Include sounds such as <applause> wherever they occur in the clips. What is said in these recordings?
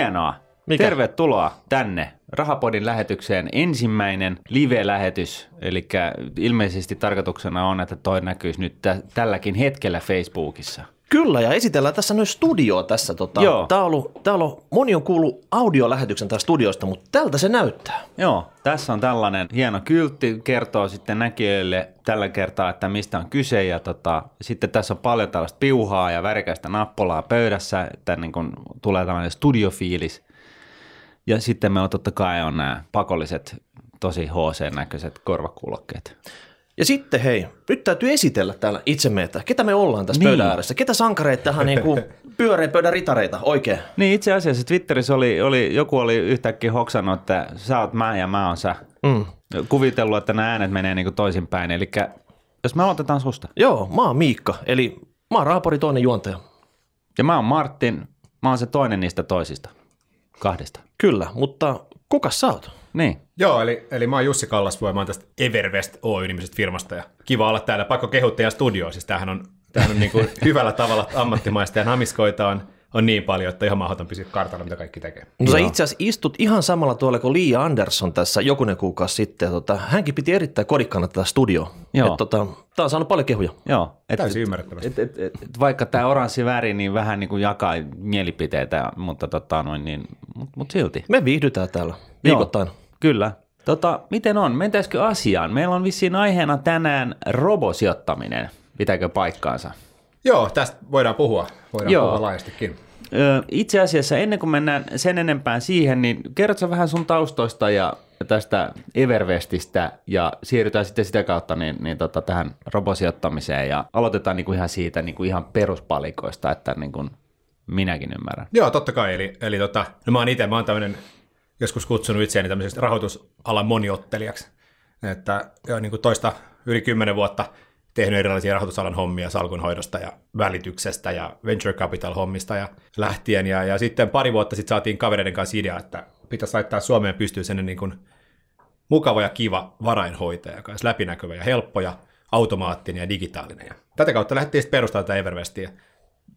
Hienoa. Mikä? Tervetuloa tänne Rahapodin lähetykseen. Ensimmäinen live-lähetys, eli ilmeisesti tarkoituksena on, että toi näkyisi nyt tä- tälläkin hetkellä Facebookissa. Kyllä, ja esitellään tässä myös studioa tässä. Tota, Joo. Tää on ollut, tää on ollut, moni on kuullut audiolähetyksen tästä studiosta, mutta tältä se näyttää. Joo, tässä on tällainen hieno kyltti, kertoo sitten näkijöille tällä kertaa, että mistä on kyse. Ja tota, sitten tässä on paljon tällaista piuhaa ja värikäistä nappulaa pöydässä, että niin kun tulee tällainen studiofiilis. Ja sitten meillä totta kai on nämä pakolliset, tosi HC-näköiset korvakuulokkeet. Ja sitten hei, nyt täytyy esitellä täällä itsemme, että ketä me ollaan tässä Niin. pöydän ääressä. Ketä sankareita tähän niin kuin <laughs> pyöreän pöydän ritareita oikein? Niin itse asiassa Twitterissä oli, oli, joku oli yhtäkkiä hoksannut, että sä oot mä ja mä oon sä. Mm. Kuvitellut, että nämä äänet menee niin toisinpäin. Eli jos me aloitetaan susta. Joo, mä oon Miikka, eli mä oon Raapori toinen juontaja. Ja mä oon Martin, mä oon se toinen niistä toisista. Kahdesta. Kyllä, mutta kuka sä oot? Niin. Joo, eli, eli mä oon Jussi Kallasvuo, mä oon tästä Evervest Oy-nimisestä firmasta ja kiva olla täällä. Pakko kehua teidän studioon, siis tämähän on, tämähän on niin kuin <laughs> hyvällä tavalla ammattimaista ja namiskoita on, on niin paljon, että ihan mahdoton pysyä kartalla, mitä kaikki tekee. No sä itse asiassa istut ihan samalla tuolla kuin Lee Anderson tässä jokunen kuukausi sitten. Ja tota, hänkin piti erittäin kodikkaana tätä studioa. Joo. Et, tota, tää on saanut paljon kehuja. Joo. Et, Täysin ymmärrettävästi. et, et, et, et, vaikka tämä oranssi väri niin vähän niin kuin jakaa mielipiteitä, mutta tota noin niin, mut, mut silti. Me viihdytään täällä viikoittain. Joo, kyllä. Tota, miten on? Mentäisikö asiaan? Meillä on vissiin aiheena tänään robosijoittaminen. Pitääkö paikkaansa? Joo, tästä voidaan puhua. Voidaan Joo. puhua laajastikin. Itse asiassa ennen kuin mennään sen enempään siihen, niin kerrotko vähän sun taustoista ja tästä Evervestistä ja siirrytään sitten sitä kautta niin, niin tota, tähän robosijoittamiseen ja aloitetaan niin kuin ihan siitä niin kuin ihan peruspalikoista, että niin kuin minäkin ymmärrän. Joo, totta kai. Eli, eli tota, no mä oon itse, mä oon tämmöinen, joskus kutsunut itseäni tämmöiseksi rahoitusalan moniottelijaksi. Että jo niin kuin toista yli kymmenen vuotta tehnyt erilaisia rahoitusalan hommia salkunhoidosta ja välityksestä ja venture capital hommista ja lähtien. Ja, ja sitten pari vuotta sitten saatiin kavereiden kanssa idea, että pitäisi laittaa Suomeen pystyyn sen niin kuin mukava ja kiva varainhoitaja, joka olisi läpinäkyvä ja helppo ja automaattinen ja digitaalinen. Ja tätä kautta lähdettiin sitten perustamaan tätä Evervestia.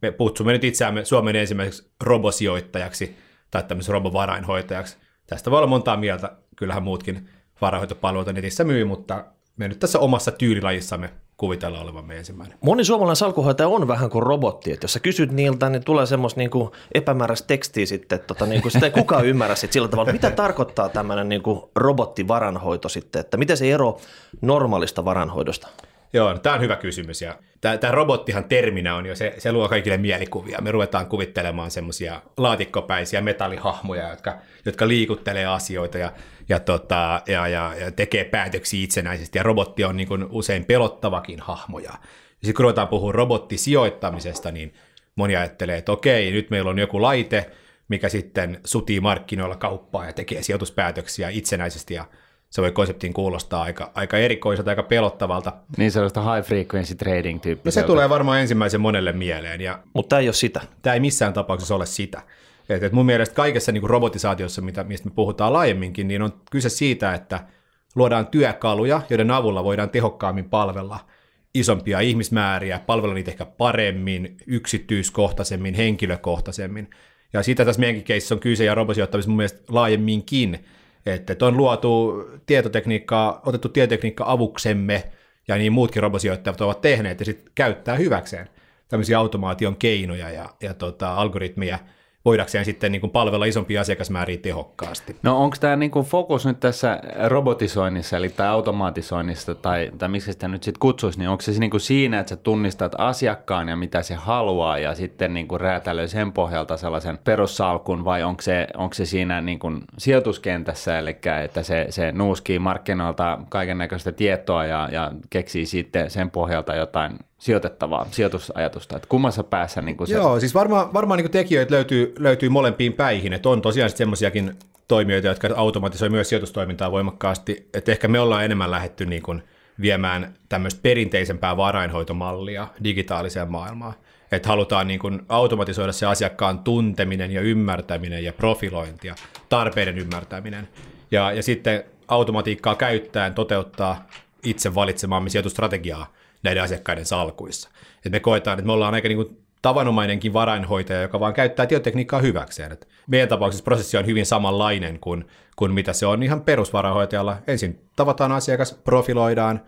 Me kutsumme nyt itseämme Suomen ensimmäiseksi robosijoittajaksi tai tämmöiseksi robovarainhoitajaksi. Tästä voi olla montaa mieltä, kyllähän muutkin varainhoitopalveluita netissä myy, mutta me nyt tässä omassa tyylilajissamme kuvitellaan olevamme ensimmäinen. Moni suomalainen salkuhoitaja on vähän kuin robotti, että jos sä kysyt niiltä, niin tulee semmoista niinku epämääräistä tekstiä sitten, että tota, niinku, sitä ei kukaan ymmärrä sit sillä tavalla, mitä tarkoittaa tämmöinen niinku robottivaranhoito sitten, että miten se ero normaalista varanhoidosta? Joo, no, tämä on hyvä kysymys. Ja tämä, tämä robottihan terminä on jo, se, se luo kaikille mielikuvia. Me ruvetaan kuvittelemaan semmoisia laatikkopäisiä metallihahmoja, jotka, jotka liikuttelee asioita ja, ja, tota, ja, ja, ja tekee päätöksiä itsenäisesti. Ja robotti on niin kuin usein pelottavakin hahmo. Ja sitten kun ruvetaan puhumaan robottisijoittamisesta, niin moni ajattelee, että okei, nyt meillä on joku laite, mikä sitten sutii markkinoilla kauppaa ja tekee sijoituspäätöksiä itsenäisesti ja se voi konseptiin kuulostaa aika, aika erikoiselta, aika pelottavalta. Niin sellaista high frequency trading No se tulee varmaan ensimmäisen monelle mieleen, ja Mutta tämä ei ole sitä. tämä ei missään tapauksessa ole sitä. Et, et mun mielestä kaikessa niin kuin robotisaatiossa, mitä, mistä me puhutaan laajemminkin, niin on kyse siitä, että luodaan työkaluja, joiden avulla voidaan tehokkaammin palvella isompia ihmismääriä, palvella niitä ehkä paremmin, yksityiskohtaisemmin, henkilökohtaisemmin. Ja siitä tässä meidänkin keississä on kyse ja robosijoittamisessa mun mielestä laajemminkin, että on luotu tietotekniikkaa, otettu tietotekniikka avuksemme, ja niin muutkin robosijoittajat ovat tehneet, ja sitten käyttää hyväkseen tämmöisiä automaation keinoja ja, ja tota, algoritmeja, voidakseen sitten niin kuin palvella isompia asiakasmääriä tehokkaasti. No onko tämä niinku fokus nyt tässä robotisoinnissa, eli tai automatisoinnissa, tai, tai miksi sitä nyt sitten kutsuisi, niin onko se niinku siinä, että sä tunnistat asiakkaan ja mitä se haluaa, ja sitten niinku räätälöi sen pohjalta sellaisen perussalkun, vai onko se, onko se siinä niinku sijoituskentässä, eli että se, se nuuskii markkinoilta kaiken näköistä tietoa ja, ja keksii sitten sen pohjalta jotain sijoitettavaa sijoitusajatusta, että kummassa päässä niinku se... Joo, siis varmaan, varmaan niin tekijöitä löytyy, löytyy molempiin päihin, että on tosiaan semmoisiakin toimijoita, jotka automatisoi myös sijoitustoimintaa voimakkaasti, että ehkä me ollaan enemmän lähetty niin kuin viemään tämmöistä perinteisempää varainhoitomallia digitaaliseen maailmaan, että halutaan niin kuin automatisoida se asiakkaan tunteminen ja ymmärtäminen ja profilointi ja tarpeiden ymmärtäminen, ja, ja sitten automatiikkaa käyttäen toteuttaa itse valitsemaamme sijoitustrategiaa näiden asiakkaiden salkuissa. Et me koetaan, että me ollaan aika niin kuin tavanomainenkin varainhoitaja, joka vaan käyttää tietotekniikkaa hyväkseen. Et meidän tapauksessa prosessi on hyvin samanlainen kuin, kuin mitä se on ihan perusvarainhoitajalla. Ensin tavataan asiakas, profiloidaan,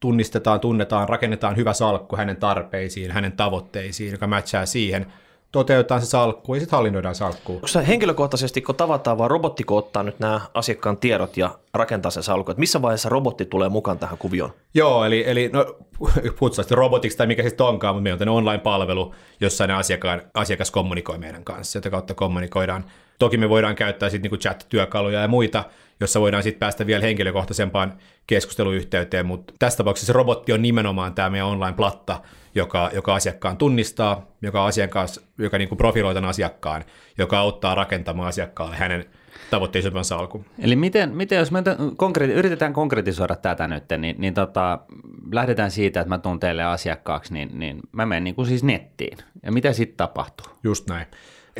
tunnistetaan, tunnetaan, rakennetaan hyvä salkku hänen tarpeisiin, hänen tavoitteisiin, joka matchaa siihen – toteutetaan se salkku ja sitten hallinnoidaan salkkua. Onko se henkilökohtaisesti, kun tavataan, vaan robottiko ottaa nyt nämä asiakkaan tiedot ja rakentaa sen salkku? Että missä vaiheessa robotti tulee mukaan tähän kuvioon? Joo, eli, eli no, <laughs> puhutaan robotiksi tai mikä sitten onkaan, mutta meillä on online-palvelu, jossa ne asiakkaan, asiakas kommunikoi meidän kanssa, jota kautta kommunikoidaan. Toki me voidaan käyttää sitten niinku chat-työkaluja ja muita, jossa voidaan sitten päästä vielä henkilökohtaisempaan keskusteluyhteyteen, mutta tässä tapauksessa se robotti on nimenomaan tämä meidän online-platta, joka, joka asiakkaan tunnistaa, joka, asiakas, joka niin kuin profiloi tämän asiakkaan, joka auttaa rakentamaan asiakkaalle hänen tavoitteisempansa alku. Eli miten, miten jos me konkreetti, yritetään konkretisoida tätä nyt, niin, niin tota, lähdetään siitä, että mä tuun teille asiakkaaksi, niin, niin mä menen niin kuin siis nettiin. Ja mitä sitten tapahtuu? Just näin.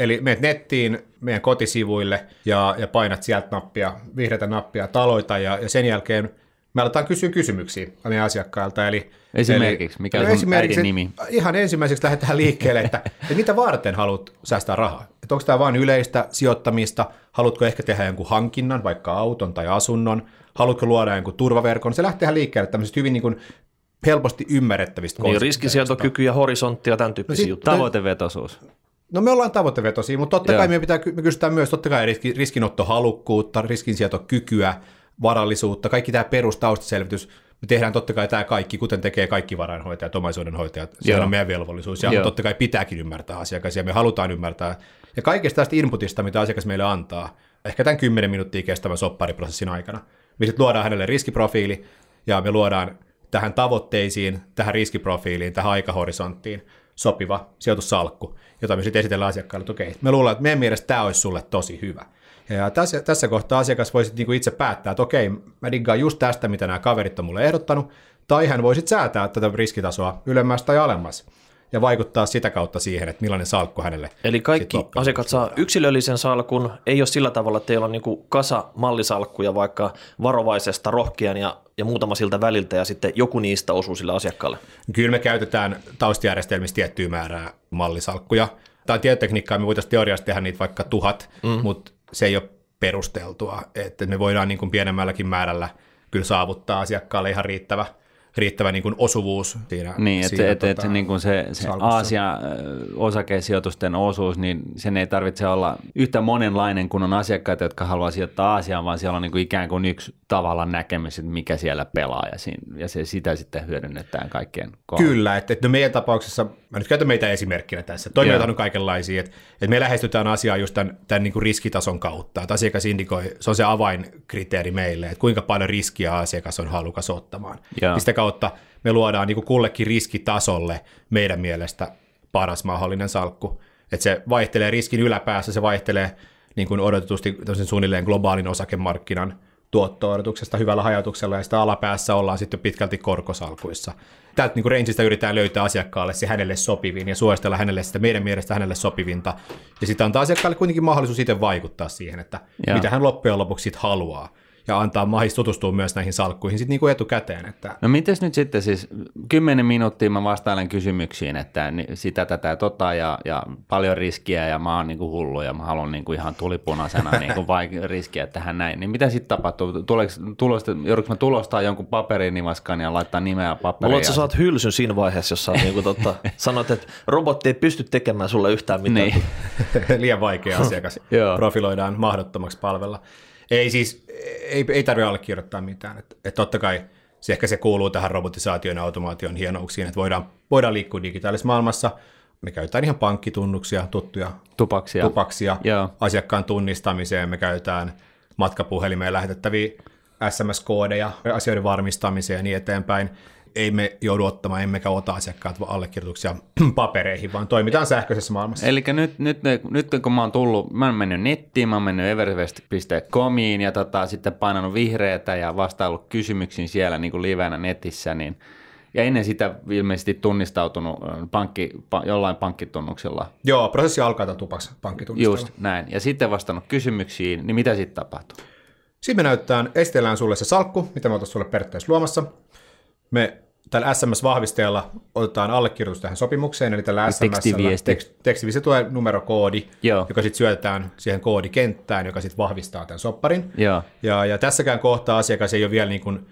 Eli menet nettiin meidän kotisivuille ja, ja painat sieltä nappia, vihreätä nappia taloita ja, ja sen jälkeen me aletaan kysyä kysymyksiä meidän asiakkailta. Eli, esimerkiksi, eli, mikä on äidin nimi? Ihan ensimmäiseksi lähdetään liikkeelle, että, että mitä varten haluat säästää rahaa? Että onko tämä vain yleistä sijoittamista? Haluatko ehkä tehdä jonkun hankinnan, vaikka auton tai asunnon? Haluatko luoda jonkun turvaverkon? Se lähtee liikkeelle tämmöisistä hyvin niin kuin helposti ymmärrettävistä niin, riskisietokyky ja horisontti ja tämän tyyppisiä no juttuja. Tavoitevetoisuus. No me ollaan tavoitevetoisia, mutta totta Joo. kai me, pitää, me kysytään myös totta kai riskinottohalukkuutta, riskinsietokykyä, varallisuutta, kaikki tämä perustaustaselvitys, me tehdään totta kai tämä kaikki, kuten tekee kaikki varainhoitajat, omaisuudenhoitajat, se Joo. on meidän velvollisuus, ja Joo. totta kai pitääkin ymmärtää asiakas, ja me halutaan ymmärtää, ja kaikesta tästä inputista, mitä asiakas meille antaa, ehkä tämän 10 minuuttia kestävän soppariprosessin aikana, me sitten luodaan hänelle riskiprofiili, ja me luodaan tähän tavoitteisiin, tähän riskiprofiiliin, tähän aikahorisonttiin sopiva sijoitussalkku, jota me sitten esitellään asiakkaalle, että okei, me luullaan, että meidän mielestä tämä olisi sulle tosi hyvä. Ja tässä, tässä kohtaa asiakas voisi niinku itse päättää, että okei, mä diggaan just tästä, mitä nämä kaverit on mulle ehdottanut, tai hän voisi säätää tätä riskitasoa ylemmäs tai alemmas ja vaikuttaa sitä kautta siihen, että millainen salkku hänelle. Eli kaikki asiakkaat saa yksilöllisen salkun, ei ole sillä tavalla, että teillä on niin kasa mallisalkkuja vaikka varovaisesta rohkean ja, ja muutama siltä väliltä ja sitten joku niistä osuu sillä asiakkaalle. Kyllä me käytetään taustajärjestelmissä tiettyä määrää mallisalkkuja. Tai tietotekniikkaa me voitaisiin teoriassa tehdä niitä vaikka tuhat, mm. mutta se ei ole perusteltua, että me voidaan niin kuin pienemmälläkin määrällä kyllä saavuttaa asiakkaalle ihan riittävä riittävä niin kuin osuvuus siinä. Niin, että et, tota, et, niin kuin se, se Aasia osakesijoitusten osuus, niin sen ei tarvitse olla yhtä monenlainen kuin on asiakkaita, jotka haluaa sijoittaa Aasiaan, vaan siellä on niin kuin ikään kuin yksi tavalla näkemys, että mikä siellä pelaa ja, siinä, ja se, sitä sitten hyödynnetään kaikkien kohdalla. Kyllä, että, että no meidän tapauksessa, mä nyt käytän meitä esimerkkinä tässä, toimijoita on kaikenlaisia, että, että me lähestytään asiaa just tämän, tämän niin kuin riskitason kautta, että asiakas indikoi, se on se avainkriteeri meille, että kuinka paljon riskiä asiakas on halukas ottamaan. Ja sitä kautta me luodaan niin kuin kullekin riskitasolle meidän mielestä paras mahdollinen salkku. Että se vaihtelee riskin yläpäässä, se vaihtelee niin kuin odotetusti suunnilleen globaalin osakemarkkinan tuotto-odotuksesta hyvällä hajautuksella, ja sitä alapäässä ollaan sitten pitkälti korkosalkuissa. Täältä niin rangeista yritetään löytää asiakkaalle se hänelle sopivin ja suositella hänelle sitä meidän mielestä hänelle sopivinta. Ja sitten antaa asiakkaalle kuitenkin mahdollisuus itse vaikuttaa siihen, että ja. mitä hän loppujen lopuksi sitten haluaa ja antaa mahis tutustua myös näihin salkkuihin sitten niin kuin etukäteen. Että... No miten nyt sitten siis, kymmenen minuuttia mä vastailen kysymyksiin, että sitä, tätä tota ja, ja paljon riskiä ja mä oon niin kuin hullu ja mä haluan niin kuin ihan tulipunaisena <laughs> niin kuin vaik- riskiä tähän näin, niin mitä sitten tapahtuu? Tuleeko, tulosta, joudutko mä tulostaa jonkun paperin nivaskaan ja laittaa nimeä paperiin? Luuletko, sä saat hylsyn siinä vaiheessa, jossa <laughs> niin kuin, totta, sanot, että robotti ei pysty tekemään sulle yhtään mitään. Niin. <laughs> Liian vaikea asiakas. Profiloidaan mahdottomaksi palvella. Ei siis, ei, ei tarvitse allekirjoittaa mitään. Että et totta kai se ehkä se kuuluu tähän robotisaation ja automaation hienouksiin, että voidaan, voidaan liikkua digitaalisessa maailmassa. Me käytetään ihan pankkitunnuksia, tuttuja tupaksia, tupaksia asiakkaan tunnistamiseen. Me käytetään matkapuhelimeen lähetettäviä SMS-koodeja asioiden varmistamiseen ja niin eteenpäin ei me joudu ottamaan, emmekä ota asiakkaat allekirjoituksia <clears throat> papereihin, vaan toimitaan sähköisessä maailmassa. Eli nyt, nyt, nyt kun mä oon tullut, mä oon mennyt nettiin, mä oon mennyt evervest.comiin ja tota, sitten painanut vihreätä ja vastaillut kysymyksiin siellä niin kuin livenä netissä, niin ja ennen sitä ilmeisesti tunnistautunut pankki, pa, jollain pankkitunnuksella. Joo, prosessi alkaa tämän tupaksi pankkitunnuksella. Just näin. Ja sitten vastannut kysymyksiin, niin mitä sitten tapahtuu? Sitten me näytetään, esitellään sulle se salkku, mitä me oltaisiin sulle periaatteessa luomassa. Me tällä SMS-vahvistajalla otetaan allekirjoitus tähän sopimukseen, eli tällä SMS Tekstiviesti. tekst, tekstiviesti tulee numerokoodi, Joo. joka sitten syötetään siihen koodikenttään, joka sitten vahvistaa tämän sopparin. Joo. Ja, ja tässäkään kohtaa asiakas ei ole vielä niin kuin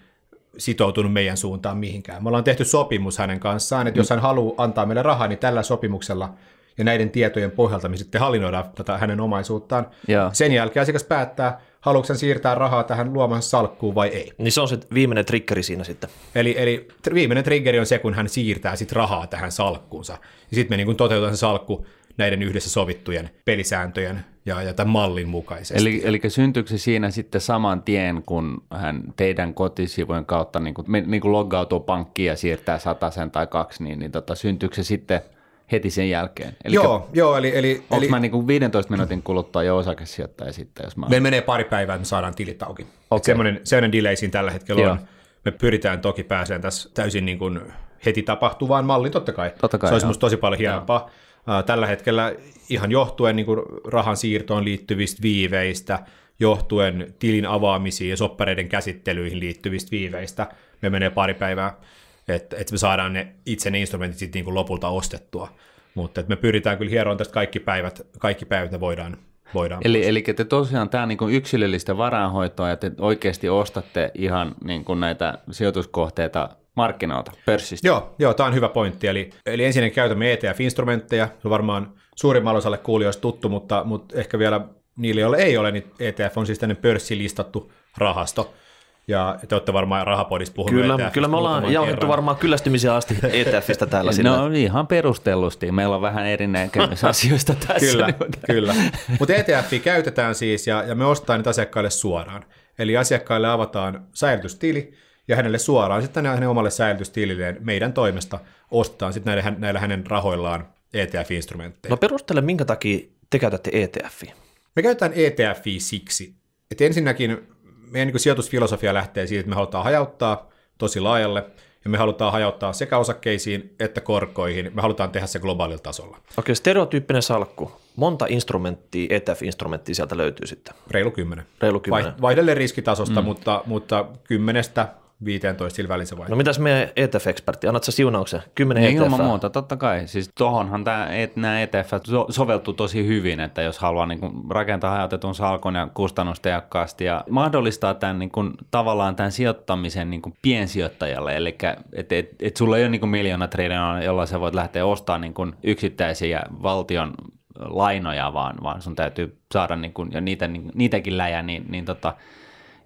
sitoutunut meidän suuntaan mihinkään. Me ollaan tehty sopimus hänen kanssaan, että jos hän haluaa antaa meille rahaa, niin tällä sopimuksella ja näiden tietojen pohjalta me sitten hallinnoidaan tätä hänen omaisuuttaan. Joo. Sen jälkeen asiakas päättää, haluatko hän siirtää rahaa tähän luomansa salkkuun vai ei. Niin se on se viimeinen triggeri siinä sitten. Eli, eli viimeinen triggeri on se, kun hän siirtää sit rahaa tähän salkkuunsa. Ja sitten me niin toteutetaan se salkku näiden yhdessä sovittujen pelisääntöjen ja, ja tämän mallin mukaisesti. Eli, eli syntyykö se siinä sitten saman tien, kun hän teidän kotisivujen kautta niin kuin, niin kuin loggautuu pankkiin ja siirtää sen tai kaksi, niin, niin tota, syntyykö se sitten heti sen jälkeen? Eli joo, joo, eli, eli, Onko eli mä niin kuin 15 minuutin kuluttua jo osakesijoittaja sitten, jos mä... meillä menee pari päivää, että me saadaan tilit auki. Okay. Semmoinen, semmoinen delay siinä tällä hetkellä Joo. on. Me pyritään toki pääseen tässä täysin niin kuin heti tapahtuvaan malliin, totta kai. Totta kai, se olisi joo. musta tosi paljon hienompaa. Ää, Tällä hetkellä ihan johtuen niin kuin rahan siirtoon liittyvistä viiveistä, johtuen tilin avaamisiin ja soppareiden käsittelyihin liittyvistä viiveistä, me menee pari päivää, että, että me saadaan ne itse ne instrumentit sitten niin lopulta ostettua. Mutta me pyritään kyllä hieroon tästä kaikki päivät, kaikki päivät ne voidaan, voidaan Eli, eli te tosiaan tämä niin yksilöllistä varainhoitoa ja te oikeasti ostatte ihan niin kuin näitä sijoituskohteita markkinoilta, pörssistä. Joo, joo tämä on hyvä pointti. Eli, eli ensinnäkin käytämme ETF-instrumentteja. Se on varmaan suurimmalle osalle kuulijoista tuttu, mutta, mutta ehkä vielä niille, joille ei ole, niin ETF on siis tämmöinen pörssilistattu rahasto. Ja te olette varmaan rahapodista puhunut Kyllä, ETFistä kyllä me ollaan jauhettu kerran. varmaan kyllästymisiä asti ETFistä täällä <laughs> sinne. No ihan perustellusti. Meillä on vähän eri näkemys <laughs> asioista tässä. Kyllä, Niin, <laughs> kyllä. Mutta ETF käytetään siis ja, ja me ostetaan niitä asiakkaille suoraan. Eli asiakkaille avataan säilytystili ja hänelle suoraan sitten hänen omalle säilytystililleen meidän toimesta ostetaan sitten näillä, näillä hänen rahoillaan ETF-instrumentteja. No perustele, minkä takia te käytätte ETFiä. Me käytetään ETFiä siksi, että ensinnäkin meidän niin sijoitusfilosofia lähtee siitä, että me halutaan hajauttaa tosi laajalle, ja me halutaan hajauttaa sekä osakkeisiin että korkoihin. Me halutaan tehdä se globaalilla tasolla. Okei, stereotyyppinen salkku. Monta instrumenttia, ETF-instrumenttia sieltä löytyy sitten? Reilu 10. Reilu 10. Vai, vaihdellen riskitasosta, mm. mutta, mutta 10-15 sillä välillä se No mitäs meidän ETF-ekspertti, annat sä siunauksen? 10 Niin ETF. ilman muuta, totta kai. Siis tohonhan tämä, nämä ETF so, soveltuu tosi hyvin, että jos haluaa niin kuin rakentaa hajautetun salkun ja kustannustehokkaasti ja mahdollistaa tämän niin kuin, tavallaan tämän sijoittamisen niin kuin piensijoittajalle, eli että et, et sulla ei ole niin kuin miljoona triljoonaa, jolla sä voit lähteä ostamaan niin kuin yksittäisiä valtion lainoja, vaan, vaan sun täytyy saada niin kuin, ja niitä, niin, niitäkin läjä, niin, niin tota,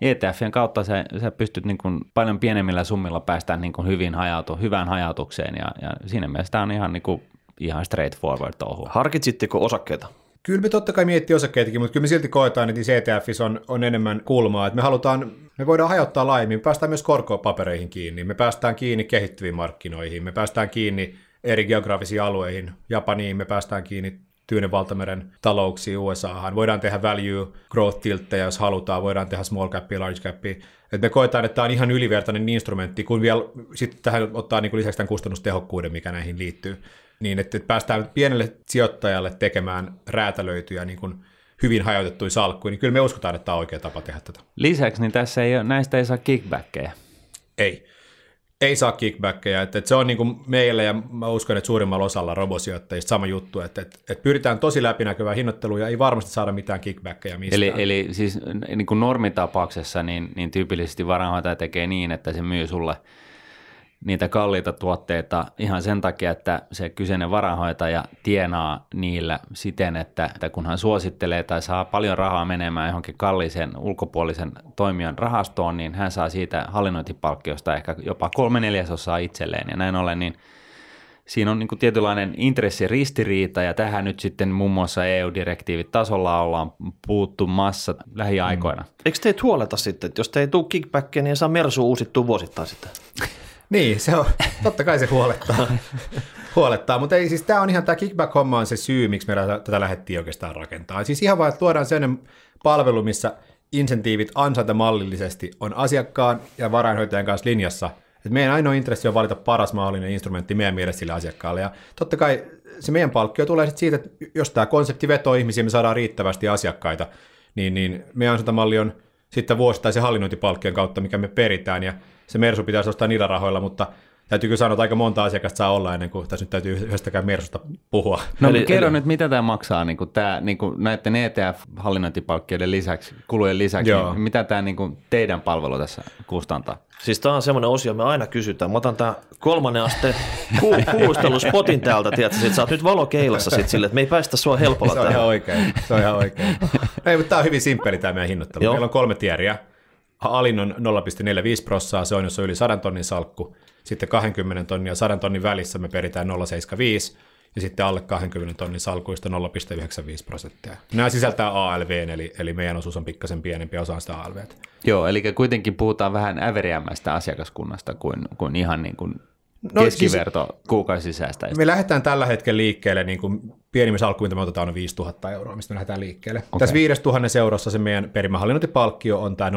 ETFien kautta sä, sä pystyt niin kuin paljon pienemmillä summilla päästään niin kuin hyvin hajautu, hyvään hajautukseen ja, ja siinä mielessä tämä on ihan, niin kuin, ihan straightforward touhu. Harkitsitteko osakkeita? Kyllä me totta kai miettii osakkeitakin, mutta kyllä me silti koetaan, että niissä ETFissä on, on enemmän kulmaa. Että me halutaan, me voidaan hajauttaa laajemmin, me päästään myös korkopapereihin kiinni, me päästään kiinni kehittyviin markkinoihin, me päästään kiinni eri geografisiin alueihin, Japaniin, me päästään kiinni Tyynen valtameren talouksiin USAhan. Voidaan tehdä value growth tilttejä, jos halutaan, voidaan tehdä small capia, large capia. Et me koetaan, että tämä on ihan ylivertainen instrumentti, kun vielä sitten tähän ottaa niin kuin lisäksi tämän kustannustehokkuuden, mikä näihin liittyy. Niin, että päästään pienelle sijoittajalle tekemään räätälöityjä niin kuin hyvin hajautettuja salkkuja, niin kyllä me uskotaan, että tämä on oikea tapa tehdä tätä. Lisäksi niin tässä ei ole, näistä ei saa kickbackkejä. Ei. Ei saa kickbackkejä, että, että se on niin kuin meillä ja mä uskon, että suurimmalla osalla robosijoittajista sama juttu, että, että, että pyritään tosi läpinäkyvään hinnoitteluun ja ei varmasti saada mitään kickbackkejä mistään. Eli, eli siis niin kuin normitapauksessa niin, niin tyypillisesti varainhoitaja tekee niin, että se myy sulle niitä kalliita tuotteita ihan sen takia, että se kyseinen varainhoitaja tienaa niillä siten, että, että kun hän suosittelee tai saa paljon rahaa menemään johonkin kalliiseen ulkopuolisen toimijan rahastoon, niin hän saa siitä hallinnointipalkkiosta ehkä jopa kolme neljäsosaa itselleen ja näin ollen niin siinä on niin kuin tietynlainen intressiristiriita ja tähän nyt sitten muun muassa EU-direktiivit tasolla ollaan puuttu massa lähiaikoina. Eikö teitä huoleta sitten, että jos te ei tule kickbackia, niin saa Mersu uusittua vuosittain sitten? Niin, se on, totta kai se huolettaa, <laughs> huolettaa mutta ei, siis tämä on ihan, tämä kickback-homma on se syy, miksi me tätä lähdettiin oikeastaan rakentaa. Siis ihan vaan, että tuodaan sellainen palvelu, missä insentiivit ansaita mallillisesti on asiakkaan ja varainhoitajan kanssa linjassa, että meidän ainoa intressi on valita paras mahdollinen instrumentti meidän mielestä sille asiakkaalle, ja totta kai se meidän palkkio tulee sitten siitä, että jos tämä konsepti vetoo ihmisiä, me saadaan riittävästi asiakkaita, niin, niin meidän ansaintamalli on sitten vuosittaisen hallinnointipalkkion kautta, mikä me peritään, ja se Mersu pitäisi ostaa niillä rahoilla, mutta täytyy kyllä sanoa, että aika monta asiakasta saa olla ennen kuin tässä nyt täytyy yhdestäkään Mersusta puhua. No Eli- kerro eli- nyt, mitä tämä maksaa niin kuin tämä, niin kuin näiden ETF-hallinnointipalkkioiden lisäksi, kulujen lisäksi, Joo. niin mitä tämä niin kuin teidän palvelu tässä kustantaa? Siis tämä on semmoinen osio, me aina kysytään. Mä otan tää kolmannen asteen ku- kuulusteluspotin täältä, tiedätkö, sit sä oot nyt valokeilassa sit sille, että me ei päästä sua helpolla Se on ihan tähän. oikein. Se on ihan oikein. <laughs> Ei, mutta tämä on hyvin simppeli tämä meidän hinnoittelu. Joo. Meillä on kolme tieriä. Alin on 0,45 prossaa, se on jos on yli 100 tonnin salkku. Sitten 20 tonnin ja 100 tonnin välissä me peritään 0,75 ja sitten alle 20 tonnin salkuista 0,95 prosenttia. Nämä sisältää ALV, eli, eli meidän osuus on pikkasen pienempi osa sitä ALV. Joo, eli kuitenkin puhutaan vähän äveriämmästä asiakaskunnasta kuin, kuin ihan niin kuin No, keskiverto siis, kuukausisäästäjistä. Me lähdetään tällä hetkellä liikkeelle, niin kuin pienimmin salkku, mitä me otetaan, on 5000 euroa, mistä me lähdetään liikkeelle. Okay. Tässä 5000 eurossa se meidän perimähallinnointipalkkio on tämä 0,95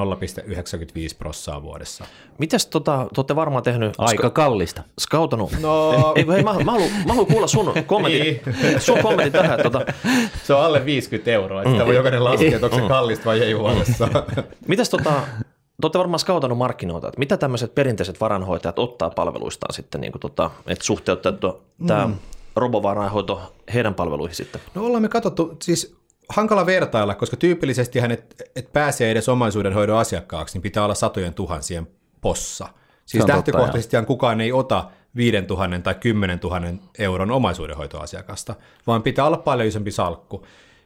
prossaa vuodessa. Mitäs tota, te olette varmaan tehnyt Aika kallista. skautanut? No- <laughs> Ei, ei, hei, mä, mä, haluan, mä haluan kuulla sun <laughs> kommentin, sun kommentin tähän. Tota, Se on alle 50 euroa, että sitä voi jokainen laskea, että onko se kallista vai ei vuodessa. mitäs tota, <laughs> te olette varmaan skautannut markkinoita, että mitä tämmöiset perinteiset varanhoitajat ottaa palveluistaan sitten, niin kuin tota, että suhteutettu tämä robovarainhoito heidän palveluihin sitten? No ollaan me katsottu, siis hankala vertailla, koska tyypillisesti et, et pääsee edes omaisuudenhoidon asiakkaaksi, niin pitää olla satojen tuhansien possa. Siis on totta, lähtökohtaisestihan kukaan ei ota 5000 tai 10 000 euron omaisuudenhoitoasiakasta, vaan pitää olla paljon isompi salkku.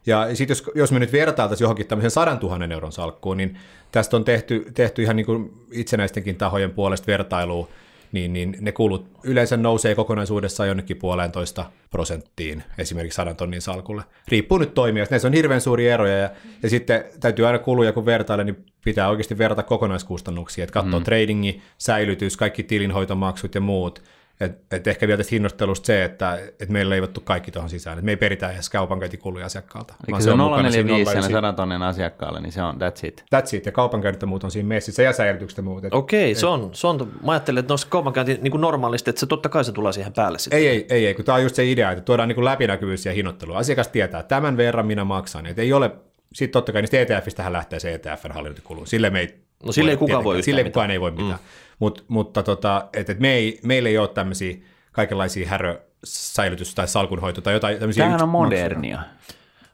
Ja sitten jos, jos me nyt vertailtaisiin johonkin tämmöisen 100 000 euron salkkuun, niin tästä on tehty, tehty ihan niin kuin itsenäistenkin tahojen puolesta vertailua, niin, niin ne kulut yleensä nousee kokonaisuudessaan jonnekin puolentoista prosenttiin esimerkiksi sadan tonnin salkulle. Riippuu nyt toimijasta, näissä on hirveän suuria eroja ja, ja sitten täytyy aina kuluja kun vertailla, niin pitää oikeasti verrata kokonaiskustannuksia, että katsoa mm. tradingi, säilytys, kaikki tilinhoitomaksut ja muut. Et, et ehkä vielä tästä hinnoittelusta se, että et meillä on leivottu kaikki tuohon sisään, että me ei peritä edes kaupankäyntikuluja asiakkaalta. Eli vaan se on mukana siinä 045 sen 0,9. 100 tonnin asiakkaalle, niin se on that's it. That's it, ja kaupankäynnit ja muut on siinä messissä ja säilytykset ja muut. Et Okei, se on, se on, mä ajattelin, että noissa kaupankäynti niin kuin normaalisti, että se totta kai se tulee siihen päälle sitten. Ei, ei, ei, ei kun tämä on just se idea, että tuodaan niin läpinäkyvyys ja hinnoittelu. Asiakas tietää, että tämän verran minä maksan. Että ei ole, sitten totta kai niistä ETFistä lähtee se ETFn hallinnointikulu. Sille me ei No sille ei kukaan voi Sille mitään. kukaan ei voi mitään. Mm. Mut, mutta tota, et, et me ei, meillä ei ole tämmöisiä kaikenlaisia härö säilytys- tai salkunhoito tai jotain tämmöisiä Tämähän on maksuja. modernia.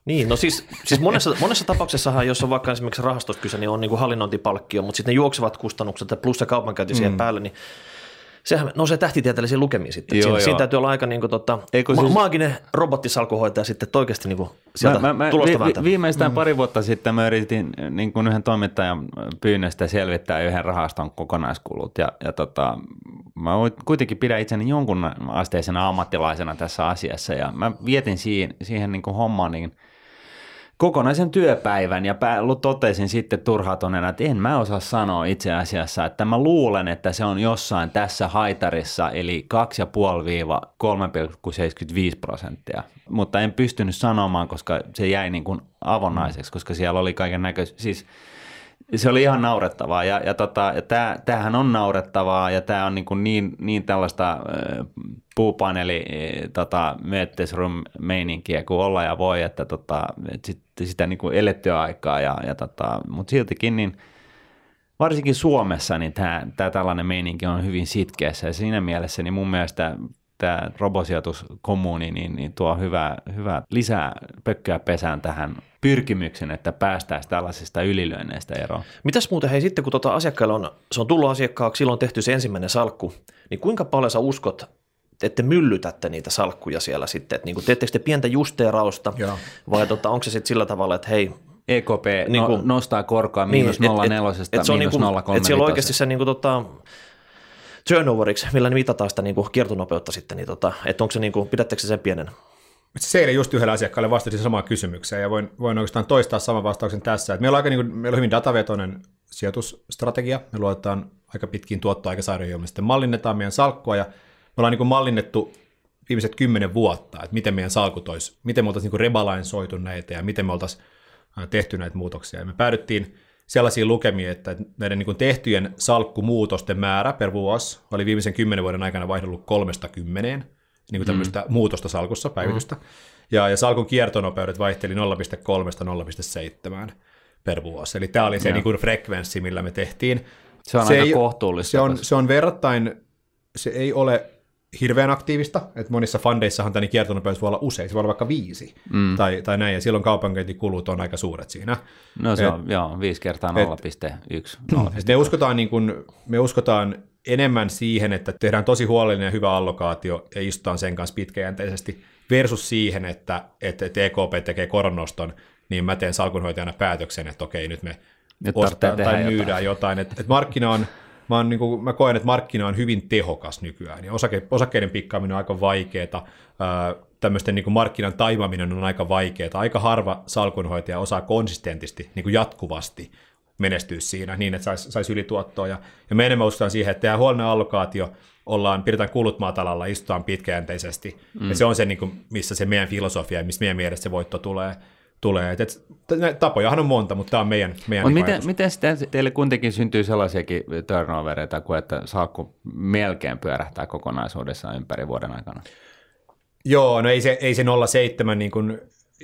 Niin, no siis, siis monessa, <laughs> monessa tapauksessahan, jos on vaikka esimerkiksi rahastosta kyse, niin on niin kuin hallinnointipalkkio, mutta sitten ne juoksevat kustannukset ja plus se kaupankäynti siihen päälle, niin sehän nousee tähtitieteellisiin lukemiin sitten. Joo, siinä, joo. siinä täytyy olla aika niin kuin, tota, Ei, kun ma- siis- maaginen robottisalkuhoitaja sitten, että oikeasti niin kuin sieltä Mä, mä, tulosta vi, vi, viimeistään mm. pari vuotta sitten mä yritin niin kuin yhden toimittajan pyynnöstä selvittää yhden rahaston kokonaiskulut ja, ja tota, mä kuitenkin pidän itseni jonkun asteisena ammattilaisena tässä asiassa ja mä vietin siihen, siihen niin kuin hommaan niin kokonaisen työpäivän ja totesin sitten turhautuneena, että en mä osaa sanoa itse asiassa, että mä luulen, että se on jossain tässä haitarissa, eli 2,5-3,75 prosenttia, mutta en pystynyt sanomaan, koska se jäi niin kuin avonaiseksi, koska siellä oli kaiken näköistä, siis se oli ihan naurettavaa ja, ja, tota, tää, tämähän on naurettavaa ja tämä on niin, niin, niin tällaista puupaneeli äh, tota, möttesrum meininkiä kuin olla ja voi, että tota, et sit, sitä niin elettyä aikaa, ja, ja tota, mutta siltikin niin varsinkin Suomessa niin tämä, tämä tällainen meininki on hyvin sitkeässä ja siinä mielessä niin mun mielestä tämä robosijoituskommuuni niin, niin tuo hyvää, hyvää lisää pökköä pesään tähän pyrkimyksen, että päästäisiin tällaisista ylilyönneistä eroon. Mitäs muuten, hei sitten kun tota asiakkailla on, se on tullut asiakkaaksi, silloin on tehty se ensimmäinen salkku, niin kuinka paljon sä uskot, että myllytätte niitä salkkuja siellä sitten, että niin kuin, teettekö te pientä justeerausta Joo. vai tota, onko se sitten sillä tavalla, että hei, EKP Niin no, kuin- nostaa korkoa miinus 0,4 et se on miinus niinku, 0,35. et siellä on oikeasti se niinku tota, turnoveriksi, millä mitataan sitä niinku kiertonopeutta sitten, niin tota, että onko se niinku, pidättekö se sen pienen? Se eilen just yhdelle asiakkaalle vastasin samaan kysymykseen ja voin, voin oikeastaan toistaa saman vastauksen tässä. Että meillä, on aika, niin kuin, meillä on hyvin datavetoinen sijoitusstrategia. Me luotetaan aika pitkiin tuottoaikasarjoihin, joilla me sitten mallinnetaan meidän salkkua ja me ollaan niin mallinnettu viimeiset kymmenen vuotta, että miten meidän salkut olisi, miten me oltaisiin niin rebalansoitu näitä ja miten me oltaisiin tehty näitä muutoksia. Ja me päädyttiin sellaisiin lukemiin, että näiden niin tehtyjen salkkumuutosten määrä per vuosi oli viimeisen kymmenen vuoden aikana vaihdellut kolmesta kymmeneen, niin kuin tämmöistä mm. muutosta salkussa, päivitystä. Mm. Ja, ja salkun kiertonopeudet vaihteli 0,3-0,7 per vuosi. Eli tämä oli se niin kuin frekvenssi, millä me tehtiin. Se on aika ei- kohtuullista, Se on, se on verrattain se ei ole hirveän aktiivista, että monissa fundeissahan tämä kiertonopeus voi olla usein, se voi olla vaikka viisi mm. tai, tai näin, ja silloin kaupankäyntikulut on aika suuret siinä. No se et, on, joo, viisi kertaa 0,1. Me uskotaan, niin me uskotaan enemmän siihen, että tehdään tosi huolellinen ja hyvä allokaatio ja istutaan sen kanssa pitkäjänteisesti versus siihen, että, että EKP tekee koronoston, niin mä teen salkunhoitajana päätöksen, että okei, nyt me nyt ostaa tai myydään jotain. jotain. Että, että markkina on, mä, on, niin kuin, mä koen, että markkina on hyvin tehokas nykyään, ja osake, osakkeiden pikkaaminen on aika vaikeaa, tämmöisten niin kuin markkinan taimaminen on aika vaikeaa, aika harva salkunhoitaja osaa konsistentisti, niin kuin jatkuvasti menestyä siinä niin, että saisi sais ylituottoa. Ja, ja me enemmän uskotaan siihen, että tehdään huolinen allokaatio, ollaan, pidetään kulut matalalla, istutaan pitkäjänteisesti. Mm. Ja se on se, niin kuin, missä se meidän filosofia ja missä meidän mielestä se voitto tulee tulee. Et, et, tapojahan on monta, mutta tämä on meidän, meidän Mut miten, miten sitten teille kuitenkin syntyy sellaisiakin turnovereita kuin että saakku melkein pyörähtää kokonaisuudessaan ympäri vuoden aikana? Joo, no ei se, ei se 0,7 niin kuin,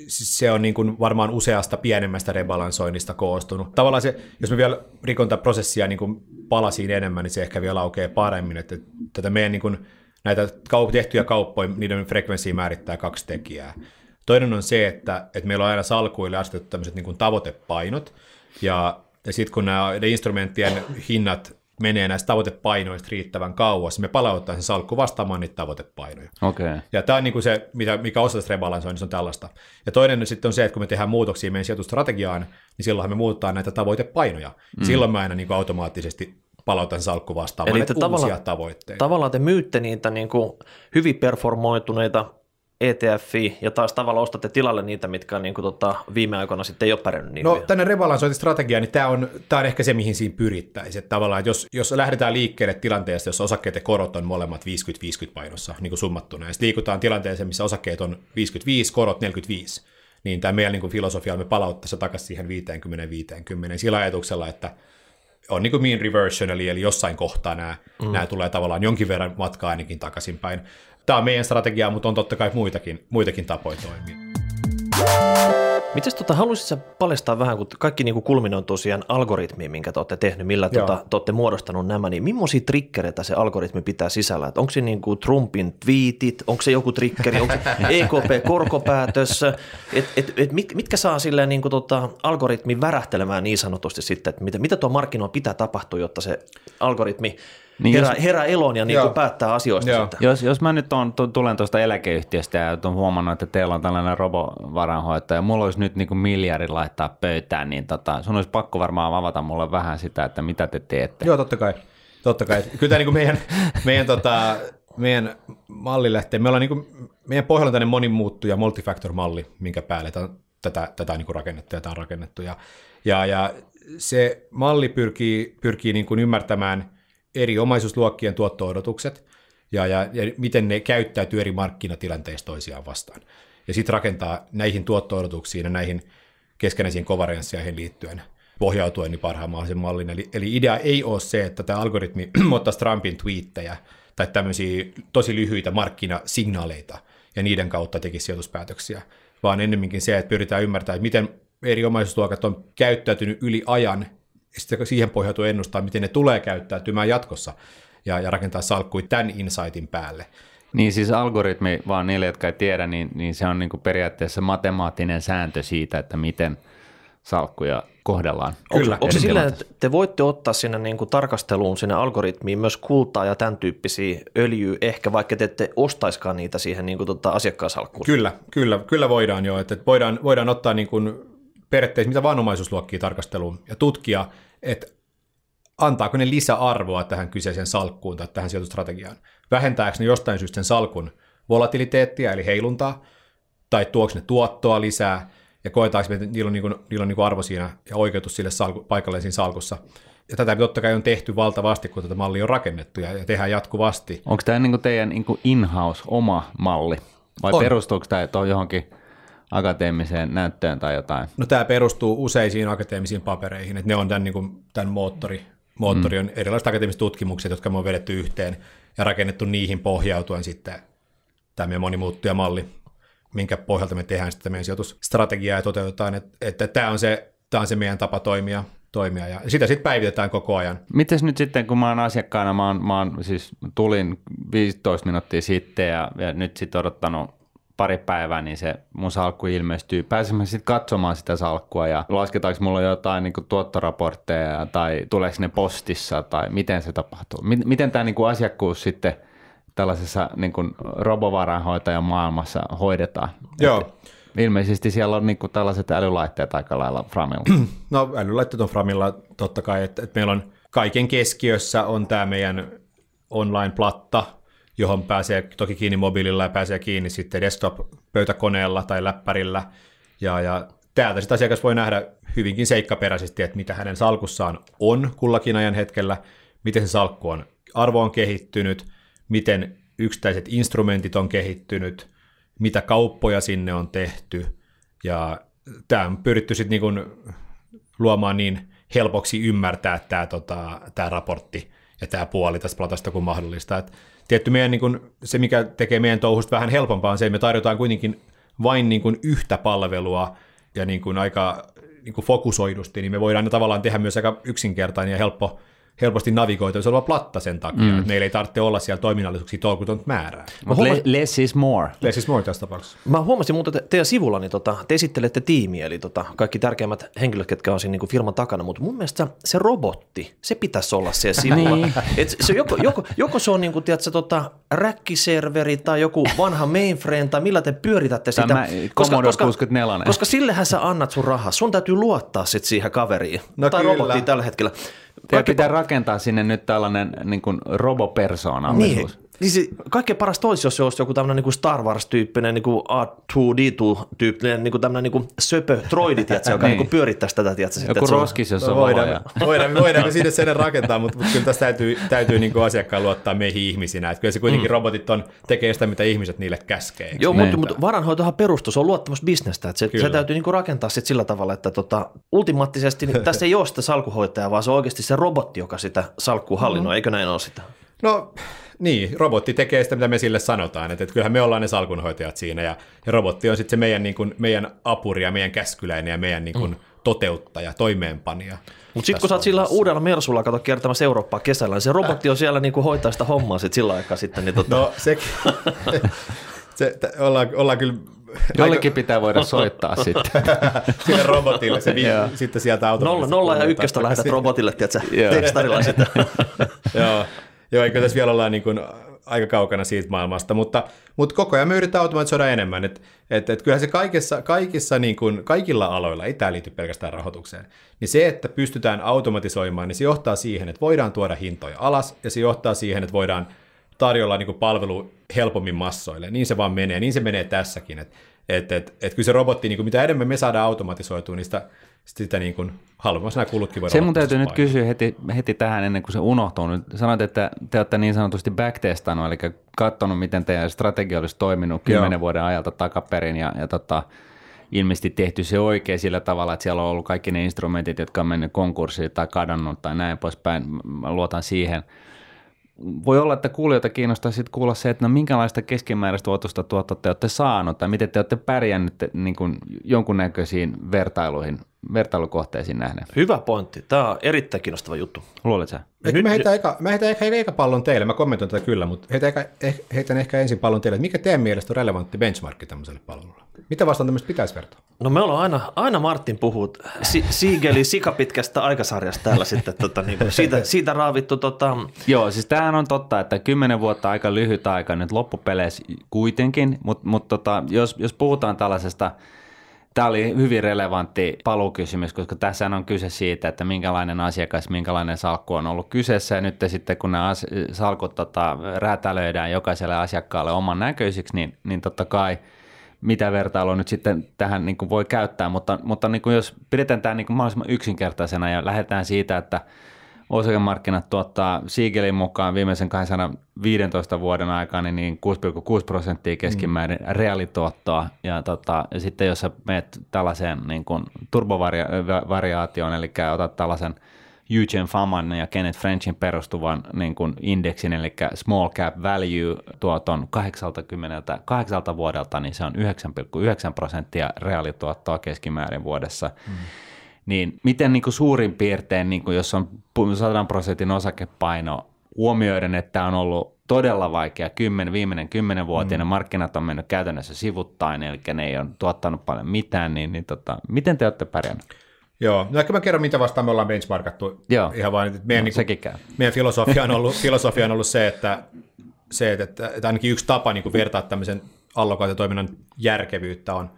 se on niin kuin varmaan useasta pienemmästä rebalansoinnista koostunut. Tavallaan se, jos me vielä rikon tätä prosessia niin kuin palasiin enemmän, niin se ehkä vielä aukeaa paremmin, että tätä meidän niin kuin, näitä kaup- tehtyjä kauppoja, niiden frekvenssiä määrittää kaksi tekijää. Toinen on se, että, että meillä on aina salkuille asetettu tämmöiset niin kuin tavoitepainot, ja, ja sitten kun nämä instrumenttien hinnat menee näistä tavoitepainoista riittävän kauas, me palauttaa sen salkku vastaamaan niitä tavoitepainoja. Okay. Ja tämä on niin kuin se, mitä, mikä osa tästä rebalansoinnista on tällaista. Ja toinen sitten on se, että kun me tehdään muutoksia meidän sijoitustrategiaan, niin silloin me muutetaan näitä tavoitepainoja. Mm. Silloin mä aina niin kuin automaattisesti palautan salkku vastaamaan Eli te uusia tavoitteita. Tavallaan te myytte niitä niin kuin hyvin performoituneita ETF ja taas tavallaan ostatte tilalle niitä, mitkä on niin kuin, tota, viime aikoina sitten ei ole pärjännyt niin No vielä. tänne rebalansointistrategia, niin tämä on, tämä on ehkä se, mihin siinä pyrittäisiin. Että tavallaan, että jos, jos lähdetään liikkeelle tilanteesta, jossa osakkeet ja korot on molemmat 50-50 painossa niin kuin summattuna, ja sitten liikutaan tilanteeseen, missä osakkeet on 55, korot 45, niin tämä meidän niin kuin filosofia me palauttaisi takaisin siihen 50-50 sillä ajatuksella, että on niin kuin mean reversion, eli, eli jossain kohtaa nämä, mm. nämä tulee tavallaan jonkin verran matkaa ainakin takaisinpäin tämä on meidän strategia, mutta on totta kai muitakin, muitakin tapoja toimia. Mites tota, haluaisitko paljastaa vähän, kun kaikki niin kulminoon tosiaan algoritmiin, minkä te olette tehnyt, millä tota, te olette muodostanut nämä, niin millaisia triggereitä se algoritmi pitää sisällä? Et onko se niin kuin Trumpin tweetit, onko se joku triggeri, onko se <laughs> EKP-korkopäätös, et, et, et mit, mitkä saa silleen niin kuin tota, algoritmi värähtelemään niin sanotusti sitten, että mitä, mitä tuo markkinoilla pitää tapahtua, jotta se algoritmi niin herää, jos, herää eloon ja niin kuin päättää asioista sitten. Jos, jos mä nyt on, tulen tuosta eläkeyhtiöstä ja on huomannut, että teillä on tällainen robovaranhoitaja ja mulla olisi nyt niin kuin miljardi laittaa pöytään, niin tota, sun olisi pakko varmaan avata mulle vähän sitä, että mitä te teette. Joo, totta kai. Totta kai. Kyllä tämä niin kuin meidän, <laughs> meidän, tota, meidän malli lähtee. Me ollaan niin kuin, meidän pohjalla on tämmöinen monimuuttuja multifactor-malli, minkä päälle tätä, tätä, tätä on niin kuin rakennettu ja tämä on rakennettu. Ja, ja, ja se malli pyrkii, pyrkii niin kuin ymmärtämään – eri omaisuusluokkien tuotto-odotukset ja, ja, ja miten ne käyttäytyy eri markkinatilanteissa toisiaan vastaan. Ja sitten rakentaa näihin tuotto-odotuksiin ja näihin keskenäisiin kovariansseihin liittyen pohjautuen niin parhaan mahdollisen mallin. Eli, eli idea ei ole se, että tämä algoritmi <clears throat> ottaisi Trumpin twiittejä tai tämmöisiä tosi lyhyitä markkinasignaaleita ja niiden kautta tekisi sijoituspäätöksiä, vaan ennemminkin se, että pyritään ymmärtämään, että miten eri omaisuusluokat on käyttäytynyt yli ajan sitten siihen pohjautuu ennustaa, miten ne tulee käyttäytymään jatkossa ja, ja rakentaa salkkuja tämän insightin päälle. Niin siis algoritmi, vaan niille, jotka ei tiedä, niin, niin se on niin kuin periaatteessa matemaattinen sääntö siitä, että miten salkkuja kohdellaan. Kyllä. Onko, onko se sillä, että te voitte ottaa sinne niin kuin tarkasteluun, sinne algoritmiin myös kultaa ja tämän tyyppisiä öljyä, ehkä vaikka te ette ostaiskaan niitä siihen niin kuin tota asiakkaashalkkuun? Kyllä, kyllä, kyllä voidaan jo. Että voidaan, voidaan ottaa niin kuin periaatteessa mitä vaan omaisuusluokkia tarkasteluun ja tutkia, että antaako ne lisäarvoa tähän kyseiseen salkkuun tai tähän sijoitustrategiaan. Vähentääkö ne jostain syystä sen salkun volatiliteettia eli heiluntaa, tai tuoksi ne tuottoa lisää, ja koetaanko että niillä on, niin kuin, niillä on niin kuin arvo siinä ja oikeutus sille salku, paikalle siinä salkussa. Ja tätä totta kai on tehty valtavasti, kun tätä mallia on rakennettu ja, ja tehdään jatkuvasti. Onko tämä niin kuin teidän niin kuin in-house oma malli, vai on. perustuuko tämä johonkin – akateemiseen näyttöön tai jotain? No tämä perustuu useisiin akateemisiin papereihin, että ne on tämän, niin kuin, tämän moottori. Moottori mm. on erilaiset akateemiset tutkimukset, jotka me on vedetty yhteen ja rakennettu niihin pohjautuen sitten tämä meidän malli, minkä pohjalta me tehdään sitten meidän sijoitusstrategiaa ja toteutetaan, että, että tämä, on se, tämä on se meidän tapa toimia. toimia ja sitä sitten päivitetään koko ajan. Mites nyt sitten, kun mä oon asiakkaana, mä, oon, mä oon, siis tulin 15 minuuttia sitten ja, ja nyt sitten odottanut pari päivää, niin se mun salkku ilmestyy. Pääsemme sitten katsomaan sitä salkkua ja lasketaanko mulla jotain niin tuottoraportteja tai tuleeko ne postissa tai miten se tapahtuu? Miten tämä niin asiakkuus sitten tällaisessa niin robovarainhoitajan maailmassa hoidetaan? Joo. Et, Ilmeisesti siellä on niinku tällaiset älylaitteet aika lailla Framilla. <clears throat> No älylaitteet on Framilla totta kai, että, että meillä on kaiken keskiössä on tämä meidän online-platta, johon pääsee toki kiinni mobiililla ja pääsee kiinni sitten desktop-pöytäkoneella tai läppärillä. Ja, ja täältä sitten asiakas voi nähdä hyvinkin seikkaperäisesti, että mitä hänen salkussaan on kullakin ajan hetkellä, miten se salkku on, arvo on kehittynyt, miten yksittäiset instrumentit on kehittynyt, mitä kauppoja sinne on tehty, ja tämä on pyritty sitten niin luomaan niin helpoksi ymmärtää tämä, tota, tämä raportti ja tämä puoli tästä platasta kuin mahdollista. Et tietty meidän, niin kuin, se, mikä tekee meidän touhusta vähän helpompaa, on se, että me tarjotaan kuitenkin vain niin kuin yhtä palvelua ja niin kuin aika niin kuin fokusoidusti, niin me voidaan tavallaan tehdä myös aika yksinkertainen ja helppo helposti navigoitavissa oleva platta sen takia, mm. että meillä ei tarvitse olla siellä toiminnallisuuksia tolkutonta määrää. Mutta huomasin, less is more. Less is more tässä tapauksessa. Mä huomasin muuten te, teidän sivulla, niin tota, te esittelette tiimiä, eli tota, kaikki tärkeimmät henkilöt, ketkä on siinä niin firman takana, mutta mun mielestä se robotti, se pitäisi olla siellä <laughs> sivulla. niin. Et se joko, joko, joko se on niin kuin, tiedätkö, tota, räkkiserveri tai joku vanha mainframe tai millä te pyöritätte sitä. Tämä koska, koska, 64. koska sillehän sä annat sun rahaa. Sun täytyy luottaa sit siihen kaveriin no tai kyllä. robottiin tällä hetkellä. Teidän pitää rakentaa sinne nyt tällainen niin kuin robopersoonallisuus. Niin, niin se, kaikkein paras toisi, jos se olisi joku tämmöinen niin Star Wars-tyyppinen, niin R2D2-tyyppinen, niin tämmöinen niin söpö droidi, tiedätkö, joka <laughs> niin. niin pyörittäisi tätä. Tiedätkö, joku sitten, roskis, jos on voidaan, ja... voidaan, voidaan me sinne sen rakentaa, mutta, mutta kyllä tässä täytyy, täytyy niin kuin asiakkaan luottaa meihin ihmisinä. Että kyllä se kuitenkin mm. robotit on, tekee sitä, mitä ihmiset niille käskee. Joo, mutta, mutta varanhoitohan perustus on luottamusbisnestä. Että se, se täytyy niin kuin rakentaa sit sillä tavalla, että tota, ultimaattisesti niin tässä ei ole sitä salkuhoitajaa, vaan se on oikeasti se robotti, joka sitä salkkuu hallinnoi. Mm. Eikö näin ole sitä? No niin, robotti tekee sitä, mitä me sille sanotaan. Että, että kyllähän me ollaan ne salkunhoitajat siinä ja, ja robotti on sitten se meidän, niin kuin, meidän apuri ja meidän käskyläinen ja meidän niin kuin, mm. toteuttaja, toimeenpanija. Mutta sitten kun sä oot sillä uudella Mersulla kato kiertämässä Eurooppaa kesällä, niin se robotti on siellä niin kuin hoitaa sitä hommaa sit sillä aikaa sitten. Niin tota... No se, <laughs> se t- ollaan, ollaan kyllä Jollekin pitää voida soittaa <laughs> sitten. Sille robotille, se vi- sitten sieltä automaattisesti. Nolla, nolla ja ykköstä lähetät robotille, tiedätkö, tekstarilla sitten. <laughs> Joo. Joo, eikö tässä vielä olla niin kuin aika kaukana siitä maailmasta, mutta, mutta koko ajan me yritetään automatisoida enemmän. Et, et, et kyllähän se kaikissa, kaikissa niin kuin, kaikilla aloilla, ei tämä liity pelkästään rahoitukseen, niin se, että pystytään automatisoimaan, niin se johtaa siihen, että voidaan tuoda hintoja alas, ja se johtaa siihen, että voidaan tarjolla niin kuin palvelu helpommin massoille. Niin se vaan menee, niin se menee tässäkin. Että et, et, et kyllä se robotti, niin kuin mitä enemmän me saadaan automatisoitua, niin sitä sitä niin kuin halvemmassa nämä kulutkin voidaan Se mun täytyy nyt kysyä heti, heti tähän ennen kuin se unohtuu. Nyt sanoit, että te olette niin sanotusti backtestannut, eli katsonut, miten teidän strategia olisi toiminut kymmenen vuoden ajalta takaperin ja, ja tota, ilmeisesti tehty se oikein sillä tavalla, että siellä on ollut kaikki ne instrumentit, jotka on mennyt konkurssiin tai kadonnut tai näin poispäin. Mä luotan siihen. Voi olla, että kuulijoita kiinnostaa sitten kuulla se, että no minkälaista keskimääräistä vuotuista tuottoa te olette saanut tai miten te olette pärjännyt niin jonkunnäköisiin vertailuihin vertailukohteisiin nähden. Hyvä pointti. Tämä on erittäin kiinnostava juttu. Luulet sä? Nyt, mä heitän, eka, mä heitän ehkä, ehkä pallon teille, mä kommentoin tätä kyllä, mutta heitän, ehkä, eh, heitän ehkä ensin pallon teille, mikä teidän mielestä on relevantti benchmarkki tämmöiselle palvelulle? Mitä vastaan tämmöistä pitäisi vertaa? No me ollaan aina, aina Martin puhut si- Siegeli sikapitkästä aikasarjasta täällä sitten, tota, niin kuin siitä, <laughs> siitä raavittu. Tota... Joo, siis tämähän on totta, että kymmenen vuotta aika lyhyt aika nyt loppupeleissä kuitenkin, mutta mut tota, jos, jos puhutaan tällaisesta – Tämä oli hyvin relevantti palukysymys, koska tässä on kyse siitä, että minkälainen asiakas, minkälainen salkku on ollut kyseessä. Ja nyt sitten kun nämä salkut tota, räätälöidään jokaiselle asiakkaalle oman näköisiksi, niin, niin totta kai mitä vertailua nyt sitten tähän niin kuin voi käyttää. Mutta, mutta niin kuin jos pidetään tämä niin kuin mahdollisimman yksinkertaisena ja lähdetään siitä, että – osakemarkkinat tuottaa Siegelin mukaan viimeisen 215 vuoden aikana niin 6,6 prosenttia keskimäärin mm. reaalituottoa. Ja, tota, ja sitten jos sä menet tällaiseen niin kuin turbovariaatioon, eli otat tällaisen Eugene Faman ja Kenneth Frenchin perustuvan niin kuin indeksin, eli small cap value tuoton 88 vuodelta, niin se on 9,9 prosenttia reaalituottoa keskimäärin vuodessa. Mm niin miten niin kuin suurin piirtein, niin kuin jos on 100 prosentin osakepaino, huomioiden, että tämä on ollut todella vaikea kymmen, viimeinen kymmenenvuotinen, mm. markkinat on mennyt käytännössä sivuttain, eli ne ei ole tuottanut paljon mitään, niin, niin tota, miten te olette pärjänneet? Joo, no ehkä mä kerron, mitä vastaan me ollaan benchmarkattu. Joo, ihan vain, että meidän, no, niin käy. meidän filosofia, on ollut, <laughs> filosofia on ollut se, että, se, että, että ainakin yksi tapa niin kuin vertaa tämmöisen allokaatiotoiminnan järkevyyttä on,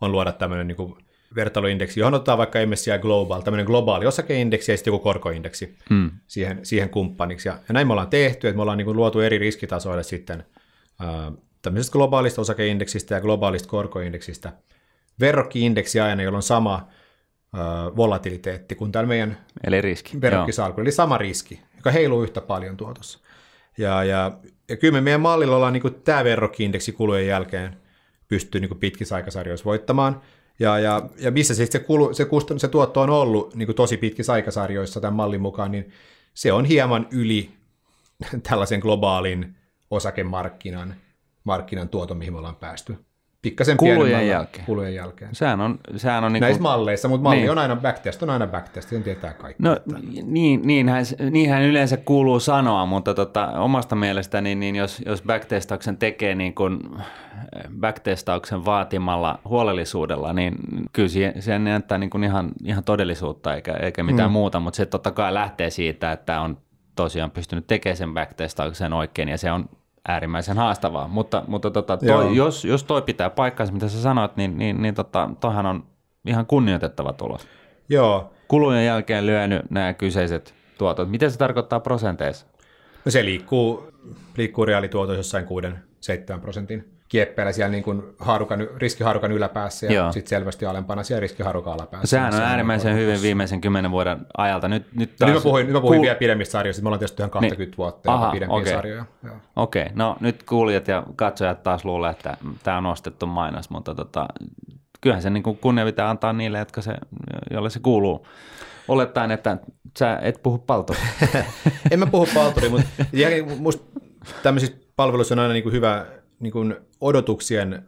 on luoda tämmöinen niin kuin vertailuindeksi, johon ottaa vaikka MSCI Global, tämmöinen globaali osakeindeksi ja sitten joku korkoindeksi hmm. siihen, siihen kumppaniksi. Ja, ja näin me ollaan tehty, että me ollaan niin kuin luotu eri riskitasoille sitten äh, tämmöisestä globaalista osakeindeksistä ja globaalista korkoindeksistä verrokkiindeksi aina, jolla on sama äh, volatiliteetti kuin täällä meidän Eli riski. verrokkisalkulla, eli sama riski, joka heiluu yhtä paljon tuotossa. Ja, ja, ja kyllä me meidän mallilla ollaan niin tämä verrokkiindeksi kulujen jälkeen pystyy niin pitkissä aikasarjoissa voittamaan – ja, ja, ja missä siis se, kulu, se, kustannus, se tuotto on ollut niin tosi pitkissä aikasarjoissa tämän mallin mukaan, niin se on hieman yli tällaisen globaalin osakemarkkinan markkinan tuoton, mihin me ollaan päästy pikkasen kulujen jälkeen. kulujen jälkeen. Sehän on, sehän on niin Näissä malleissa, mutta malli niin. on aina backtest, on aina backtest, sen tietää kaikki. No niin, niinhän, niinhän yleensä kuuluu sanoa, mutta tota, omasta mielestäni, niin jos, jos backtestauksen tekee niin kuin backtestauksen vaatimalla huolellisuudella, niin kyllä se näyttää niin kuin ihan, ihan todellisuutta eikä, eikä mitään hmm. muuta, mutta se totta kai lähtee siitä, että on tosiaan pystynyt tekemään sen backtestauksen oikein ja se on äärimmäisen haastavaa, mutta, mutta tota, toi, jos, jos toi pitää paikkansa, mitä sä sanoit, niin, niin, niin tota, toihan on ihan kunnioitettava tulos. Joo. Kulujen jälkeen lyönyt nämä kyseiset tuotot. Mitä se tarkoittaa prosenteissa? No se liikkuu, liikkuu reaalituotoissa jossain 6-7 prosentin kieppeillä siellä niin kuin haarukan, riskiharukan yläpäässä ja sitten selvästi alempana siellä riskiharukan alapäässä. Sehän on äärimmäisen hyvin viimeisen kymmenen vuoden ajalta. Nyt, nyt, taas... nyt mä puhuin, nyt mä puhuin kuul... vielä pidemmistä sarjoista, me ollaan tietysti ihan 20 niin. vuotta Aha, pidempiä okay. sarjoja. Okei, okay. no nyt kuulijat ja katsojat taas luulee, että tämä on ostettu mainos, mutta tota, kyllähän se niin kuin kunnia pitää antaa niille, jotka se, jolle se kuuluu. Olettaen, että sä et puhu palturi. <laughs> en mä puhu palturi, mutta musta tämmöisissä palveluissa on aina niin kuin hyvä niin kuin odotuksien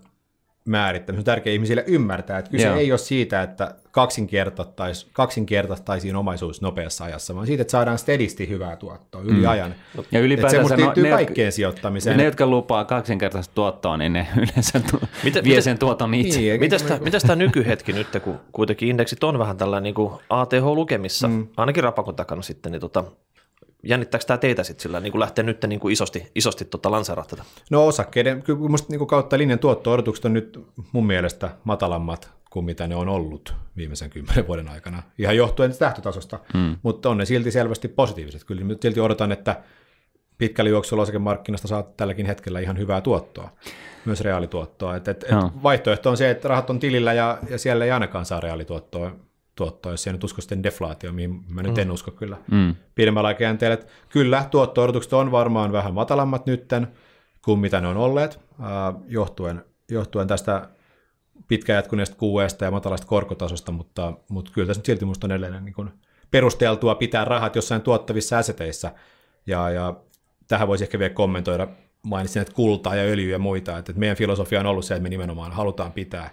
määrittäminen. On tärkeää ihmisille ymmärtää, että kyse Joo. ei ole siitä, että kaksinkertaistaisiin kaksinkertaistaisi omaisuus nopeassa ajassa, vaan siitä, että saadaan stedisti hyvää tuottoa yli mm. ajan. Ja ylipäätään se liittyy no, kaikkeen sijoittamiseen. Ne, jotka lupaa kaksinkertaista tuottoa, niin ne <laughs> yleensä tu- mitä, vie mitä, sen tuoton itse. Niin, mitäs, tämä, mitäs tämä nykyhetki nyt, kun kuitenkin indeksit on vähän tällä niin kuin ATH-lukemissa, mm. ainakin rapakon takana sitten, niin tota, jännittääkö tämä teitä sitten sillä niin kuin lähteä nyt niin kuin isosti, isosti tota lanseeraa tätä? No osakkeiden, kyllä musta niin kuin kautta linjan tuotto-odotukset on nyt mun mielestä matalammat kuin mitä ne on ollut viimeisen kymmenen vuoden aikana, ihan johtuen tähtötasosta, hmm. mutta on ne silti selvästi positiiviset. Kyllä nyt silti odotan, että pitkällä juoksulla osakemarkkinasta saa tälläkin hetkellä ihan hyvää tuottoa, myös reaalituottoa. Et, et, no. et vaihtoehto on se, että rahat on tilillä ja, ja siellä ei ainakaan saa reaalituottoa tuottoa, jos ei nyt usko sitten deflaatio, mihin mä nyt mm. en usko kyllä mm. pidemmällä aikajänteellä. Kyllä, tuotto-odotukset on varmaan vähän matalammat nytten kuin mitä ne on olleet, äh, johtuen, johtuen tästä pitkään jatkuneesta QEsta ja matalasta korkotasosta, mutta, mutta kyllä tässä nyt silti minusta on edelleen niin kuin perusteltua pitää rahat jossain tuottavissa aseteissa, ja, ja tähän voisi ehkä vielä kommentoida, mainitsin, että kultaa ja öljyä ja muita, että meidän filosofia on ollut se, että me nimenomaan halutaan pitää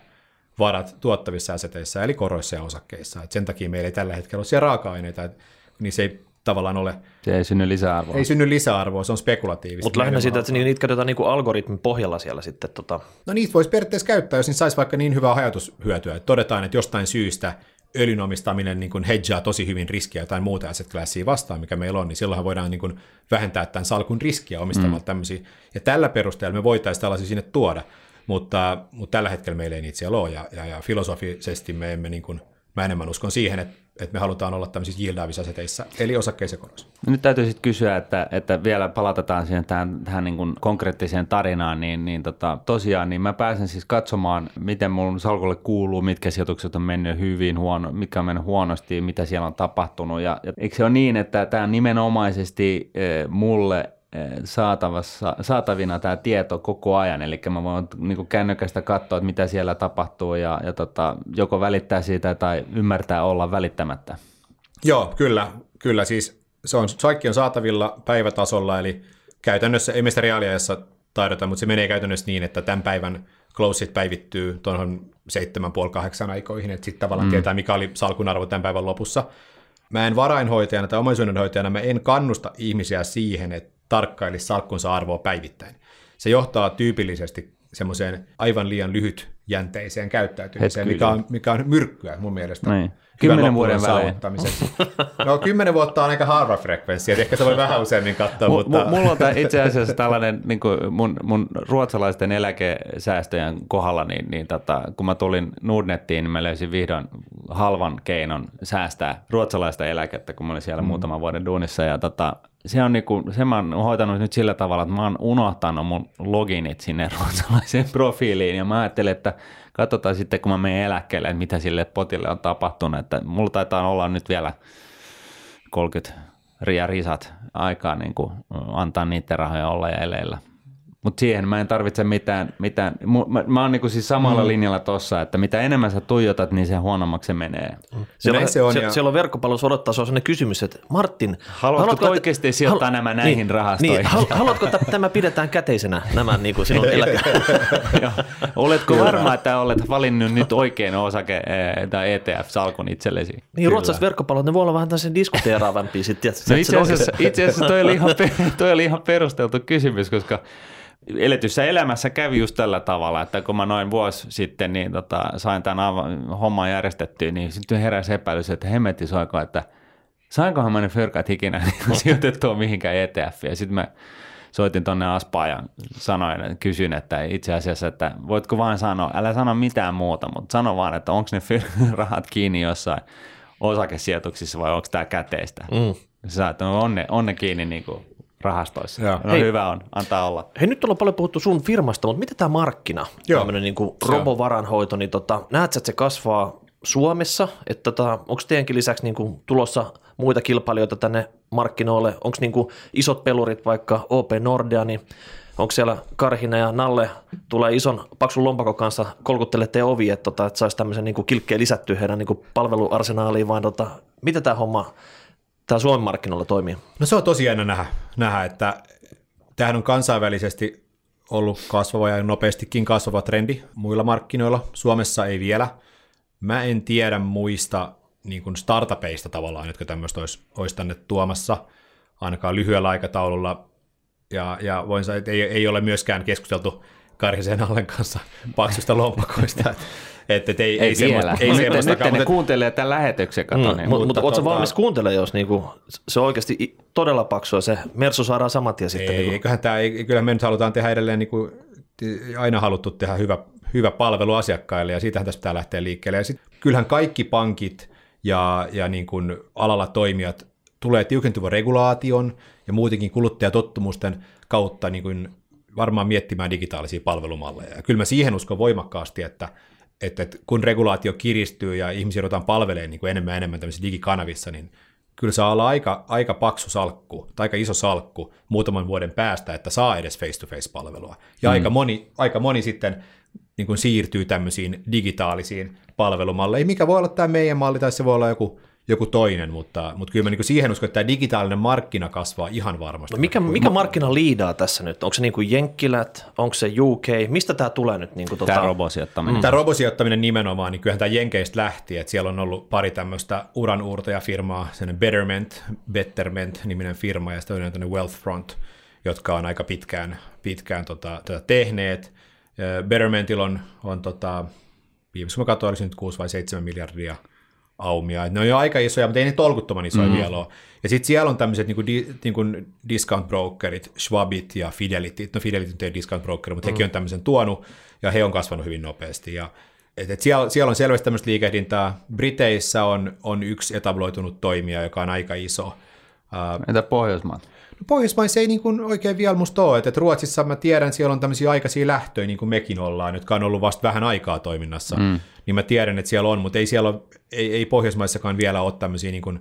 varat tuottavissa aseteissa, eli koroissa ja osakkeissa. Et sen takia meillä ei tällä hetkellä ole siellä raaka-aineita, että se ei tavallaan ole... Se ei synny lisäarvoa. Ei synny lisäarvoa, se on spekulatiivista. Mutta lähinnä siitä, että niitä käytetään niinku algoritmin pohjalla siellä sitten. Tota... No niitä voisi periaatteessa käyttää, jos niitä saisi vaikka niin hyvää ajatushyötyä, että todetaan, että jostain syystä öljyn omistaminen niin hedjaa tosi hyvin riskiä tai muuta asset classia vastaan, mikä meillä on, niin silloinhan voidaan niin kuin vähentää tämän salkun riskiä omistamalla mm. tämmöisiä. Ja tällä perusteella me voitaisiin tällaisia sinne tuoda mutta, mutta tällä hetkellä meillä ei niitä siellä ole, ja, ja, ja filosofisesti me emme niin kuin, mä enemmän uskon siihen, että, että me halutaan olla tämmöisissä yieldaavissa aseteissa, eli osakkeissa korossa. No nyt täytyy sitten kysyä, että, että vielä palatetaan siihen tähän, tähän niin kuin konkreettiseen tarinaan, niin, niin tota, tosiaan niin mä pääsen siis katsomaan, miten mun salkulle kuuluu, mitkä sijoitukset on mennyt hyvin, huono, mitkä on mennyt huonosti, mitä siellä on tapahtunut, ja, ja eikö se ole niin, että tämä nimenomaisesti e, mulle saatavassa, saatavina tämä tieto koko ajan, eli mä voin niin kännykästä katsoa, että mitä siellä tapahtuu ja, ja tota, joko välittää siitä tai ymmärtää olla välittämättä. Joo, kyllä, kyllä siis se on, kaikki on saatavilla päivätasolla, eli käytännössä, ei sitä reaaliajassa taidota, mutta se menee käytännössä niin, että tämän päivän closeit päivittyy tuohon seitsemän, puoli, kahdeksan aikoihin, että sitten tavallaan mm. tietää, mikä oli salkun arvo tämän päivän lopussa. Mä en varainhoitajana tai omaisuudenhoitajana, mä en kannusta ihmisiä siihen, että tarkkailisi salkkunsa arvoa päivittäin. Se johtaa tyypillisesti semmoiseen aivan liian lyhytjänteiseen käyttäytymiseen, mikä on, mikä on myrkkyä mun mielestä. Niin. Kymmenen vuoden välein. No kymmenen vuotta on aika harva frekvenssi, että ehkä se voi <laughs> vähän useammin katsoa. M- mutta... M- mulla on itse asiassa tällainen niin kuin mun, mun ruotsalaisten eläkesäästöjen kohdalla, niin, niin tota, kun mä tulin Nordnettiin, niin mä löysin vihdoin halvan keinon säästää ruotsalaista eläkettä, kun mä olin siellä mm. muutaman vuoden duunissa. Ja tota, se on niinku, se mä oon hoitanut nyt sillä tavalla, että mä oon unohtanut mun loginit sinne <laughs> ruotsalaiseen profiiliin ja mä ajattelin, että katsotaan sitten, kun mä menen eläkkeelle, että mitä sille potille on tapahtunut, että mulla taitaa olla nyt vielä 30 ria risat aikaa niin kuin antaa niiden rahoja olla ja eleillä. Mutta siihen mä en tarvitse mitään, mitään. mä, mä oon niinku siis samalla mm. linjalla tossa, että mitä enemmän sä tuijotat, niin sen huonommaksi se menee. Mm. Siellä, se on, se, ja... siellä on verkkopalvelussa odottaa se on sellainen kysymys, että Martin, haluatko, haluatko oikeasti sijoittaa hal- nämä näihin niin, rahastoihin? Niin, haluatko, että tämä pidetään käteisenä, nämä niin kuin sinun eläke? <laughs> Oletko varma, että olet valinnut nyt oikein osake eh, tai ETF-salkun itsellesi? Niin, ruotsalaiset verkkopalvelut, ne voi olla vähän tämmöisen diskuteeraavampia sitten. No itse asiassa, itse asiassa toi, oli ihan, <laughs> toi oli ihan perusteltu kysymys, koska eletyssä elämässä kävi just tällä tavalla, että kun mä noin vuosi sitten niin tota, sain tämän homman järjestettyä, niin sitten heräsi epäilys, että hemmetti soiko, että sainkohan mä ne fyrkat ikinä niin <laughs> sijoitettua mihinkään ETF. Ja sitten mä soitin tuonne Aspaan ja sanoin, että kysyin, että itse asiassa, että voitko vain sanoa, älä sano mitään muuta, mutta sano vaan, että onko ne <laughs> rahat kiinni jossain osakesijoituksissa vai onko tämä käteistä. Mm. Sä että no, on, ne, on ne kiinni niin kuin rahastoissa. Joo. No Hei, hyvä on, antaa olla. Hei, nyt ollaan paljon puhuttu sun firmasta, mutta mitä tämä markkina, Joo. tämmöinen niin kuin robovaranhoito, niin tota, näet että se kasvaa Suomessa, että tota, onko teidänkin lisäksi niin kuin tulossa muita kilpailijoita tänne markkinoille, onko niin kuin isot pelurit vaikka OP Nordea, niin onko siellä Karhina ja Nalle tulee ison paksun lompakon kanssa kolkuttelette ovi, että, tota, että saisi tämmöisen niin kilkkeen lisättyä heidän niin kuin palveluarsenaaliin, vaan tota, mitä tämä homma tämä Suomen markkinoilla toimii? No se on tosi jännä nähdä, nähdä että tämähän on kansainvälisesti ollut kasvava ja nopeastikin kasvava trendi muilla markkinoilla. Suomessa ei vielä. Mä en tiedä muista niin kuin startupeista tavallaan, jotka tämmöistä olisi, olisi tänne tuomassa ainakaan lyhyellä aikataululla. Ja, ja voin sanoa, että ei, ei ole myöskään keskusteltu Karhisen Allen kanssa paksusta lompakoista. <laughs> Että et ei, ei, ei vielä. Semmoista, ei nyt, nyt ne mutta... kuuntelee tämän lähetyksen, kato. Mm, niin, mutta, mutta oletko valmis kuuntelemaan, jos niinku, se on oikeasti todella paksua, se Mersu saadaan saman tien sitten? Ei, niinku. eiköhän tämä, kyllä me nyt halutaan tehdä edelleen, niinku, aina haluttu tehdä hyvä, hyvä palvelu asiakkaille, ja siitähän tästä pitää lähteä liikkeelle. Ja sit, kyllähän kaikki pankit ja, ja niin kuin alalla toimijat tulee tiukentuvan regulaation ja muutenkin kuluttajatottumusten kautta niin kuin varmaan miettimään digitaalisia palvelumalleja. Ja kyllä mä siihen uskon voimakkaasti, että, että, että kun regulaatio kiristyy ja ihmisiä ruvetaan palvelemaan niin kuin enemmän ja enemmän tämmöisissä digikanavissa, niin kyllä saa olla aika, aika paksu salkku tai aika iso salkku muutaman vuoden päästä, että saa edes face-to-face-palvelua. Ja mm. aika, moni, aika moni sitten niin kuin siirtyy tämmöisiin digitaalisiin palvelumalleihin, mikä voi olla tämä meidän malli tai se voi olla joku joku toinen, mutta, mutta kyllä mä niin siihen uskon, että tämä digitaalinen markkina kasvaa ihan varmasti. No mikä, mikä markkina liidaa tässä nyt? Onko se niin kuin Jenkkilät, onko se UK? Mistä tämä tulee nyt? Niin kuin tuota... Tämä robosijoittaminen. Mm. Tämä robosijoittaminen nimenomaan, niin kyllähän tämä Jenkeistä lähti, että siellä on ollut pari tämmöistä uranuurtajafirmaa, sen Betterment, Betterment-niminen firma ja sitten on Wealthfront, jotka on aika pitkään, pitkään tota, tätä tehneet. Bettermentilla on, on tota, viimeksi kun mä katsoin, oliko nyt 6 vai 7 miljardia – aumia. Ne on jo aika isoja, mutta ei ne tolkuttoman isoja mm. vielä ole. Ja sitten siellä on tämmöiset niin di, niinku discount brokerit, Schwabit ja Fidelity. No Fidelity ei discount broker, mutta mm. hekin on tämmöisen tuonut, ja he on kasvanut hyvin nopeasti. Ja, et, et siellä, siellä on selvästi tämmöistä liikehdintää. Briteissä on, on yksi etabloitunut toimija, joka on aika iso. Entä Pohjoismaat? No Pohjoismaissa ei niin kuin oikein vielä musta ole, että Ruotsissa mä tiedän, siellä on tämmöisiä aikaisia lähtöjä, niin kuin mekin ollaan, jotka on ollut vasta vähän aikaa toiminnassa, mm. niin mä tiedän, että siellä on, mutta ei siellä ole, ei, ei Pohjoismaissakaan vielä ole tämmöisiä niin kuin,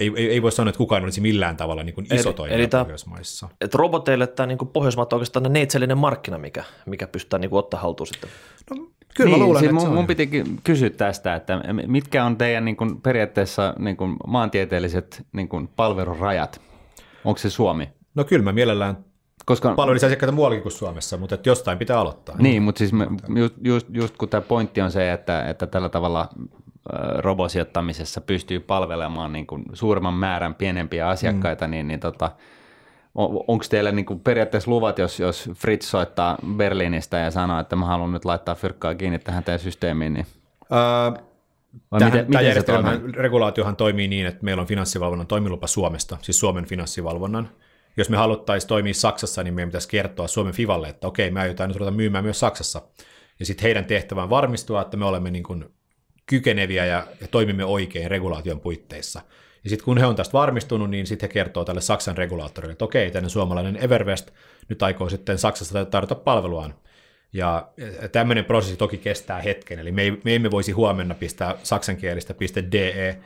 ei, ei, ei voi sanoa, että kukaan olisi millään tavalla niin kuin iso eli, toimija eli tämä, Pohjoismaissa. Että roboteille tämä niin kuin Pohjoismaat on oikeastaan neitsellinen markkina, mikä, mikä pystytään niin kuin ottaa haltuun sitten. No, Kyllä niin, luulen, siis mun, mun piti kysyä tästä, että mitkä on teidän niin kuin, periaatteessa niin kuin, maantieteelliset niin kuin, palvelurajat? Onko se Suomi? No kyllä mä mielellään koska, paljon lisää asiakkaita muuallakin kuin Suomessa, mutta että jostain pitää aloittaa. Niin, mutta siis me, just, just, just kun tämä pointti on se, että, että tällä tavalla robosijoittamisessa pystyy palvelemaan niin kuin suuremman määrän pienempiä asiakkaita, mm. niin, niin tota, on, onko teillä niin kuin periaatteessa luvat, jos, jos Fritz soittaa Berliinistä ja sanoo, että mä haluan nyt laittaa fyrkkaa kiinni tähän teidän systeemiin, niin uh, Tähän, miten, tämä järjestelmän regulaatiohan toimii niin, että meillä on finanssivalvonnan toimilupa Suomesta, siis Suomen finanssivalvonnan. Jos me haluttaisiin toimia Saksassa, niin meidän pitäisi kertoa Suomen Fivalle, että okei, me aiotaan nyt ruveta myymään myös Saksassa. Ja sitten heidän tehtävään varmistua, että me olemme niin kuin kykeneviä ja, ja toimimme oikein regulaation puitteissa. Ja sitten kun he on tästä varmistunut, niin sitten he kertoo tälle Saksan regulaattorille, että okei, tänne suomalainen Evervest nyt aikoo sitten Saksassa tarjota palveluaan. Ja tämmöinen prosessi toki kestää hetken, eli me, ei, me emme voisi huomenna pistää saksankielistä .de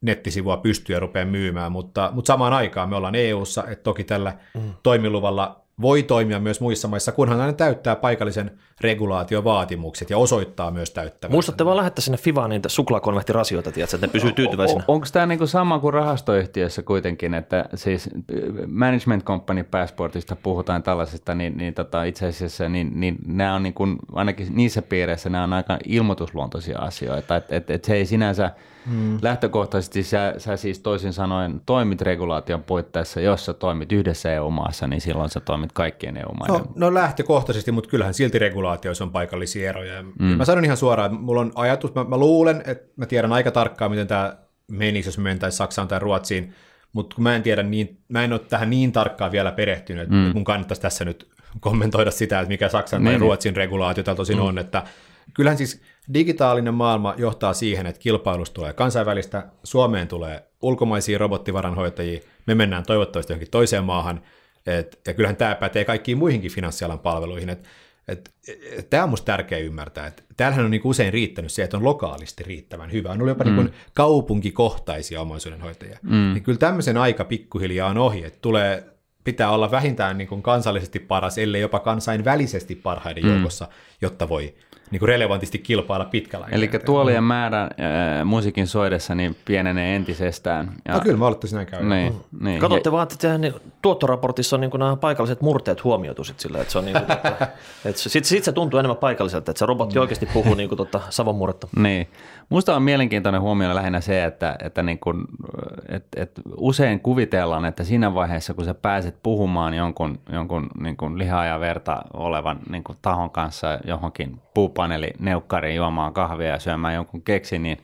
nettisivua pystyä ja rupeaa myymään, mutta, mutta samaan aikaan me ollaan EU-ssa, että toki tällä mm. toimiluvalla voi toimia myös muissa maissa, kunhan hän täyttää paikallisen regulaatiovaatimukset ja osoittaa myös täyttävänsä. Muistatte vaan lähettää sinne Fivaan niitä suklaakonvehtirasioita, tiedätkö, että ne pysyy tyytyväisenä. On, onko tämä niinku sama kuin rahastoyhtiössä kuitenkin, että siis management company passportista puhutaan tällaisesta, niin, niin tota, itse asiassa niin, niin nämä on niinku, ainakin niissä piireissä nämä on aika ilmoitusluontoisia asioita, että et, et se ei sinänsä – Hmm. Lähtökohtaisesti sä, sä siis toisin sanoen toimit regulaation puitteissa, jos sä toimit yhdessä EU-maassa, niin silloin sä toimit kaikkien EU-maiden. No, no lähtökohtaisesti, mutta kyllähän silti regulaatioissa on paikallisia eroja. Hmm. Mä sanon ihan suoraan, että mulla on ajatus, mä, mä luulen, että mä tiedän aika tarkkaan, miten tämä menisi, jos me mentäisiin Saksaan tai Ruotsiin, mutta kun mä en tiedä niin, mä en ole tähän niin tarkkaan vielä perehtynyt, että mm. mun kannattaisi tässä nyt kommentoida sitä, että mikä Saksan tai niin. Ruotsin regulaatio täällä tosin mm. on, että kyllähän siis digitaalinen maailma johtaa siihen, että kilpailusta tulee kansainvälistä, Suomeen tulee ulkomaisia robottivaranhoitajia, me mennään toivottavasti johonkin toiseen maahan, et, ja kyllähän tämä pätee kaikkiin muihinkin finanssialan palveluihin, että et, et, tämä on minusta tärkeä ymmärtää, että täällähän on niinku usein riittänyt se, että on lokaalisti riittävän hyvä. On ollut jopa mm. niinku kaupunkikohtaisia omaisuudenhoitajia. Mm. Niin kyllä tämmöisen aika pikkuhiljaa on ohi, että tulee, pitää olla vähintään niinku kansallisesti paras, ellei jopa kansainvälisesti parhaiden mm. joukossa, jotta voi niin kuin relevantisti kilpailla pitkällä. Eli tuolien määrä äh, musiikin soidessa niin pienenee entisestään. Ja... No kyllä, mä aloittaisin näin käydä. Niin, niin. Katsotte vaan, että niin, tuottoraportissa on niin kuin nämä paikalliset murteet huomioitu sit sillä, että se on <laughs> niin kuin, että, että sit, sit, se tuntuu enemmän paikalliselta, että se robotti mm. oikeasti puhuu niin kuin tota Savon murretta. <laughs> Niin. Musta on mielenkiintoinen huomio lähinnä se, että, että niin kuin, et, et usein kuvitellaan, että siinä vaiheessa, kun sä pääset puhumaan jonkun, jonkun niin kuin lihaa ja verta olevan niin kuin tahon kanssa johonkin puupaneeli neukkariin juomaan kahvia ja syömään jonkun keksin, niin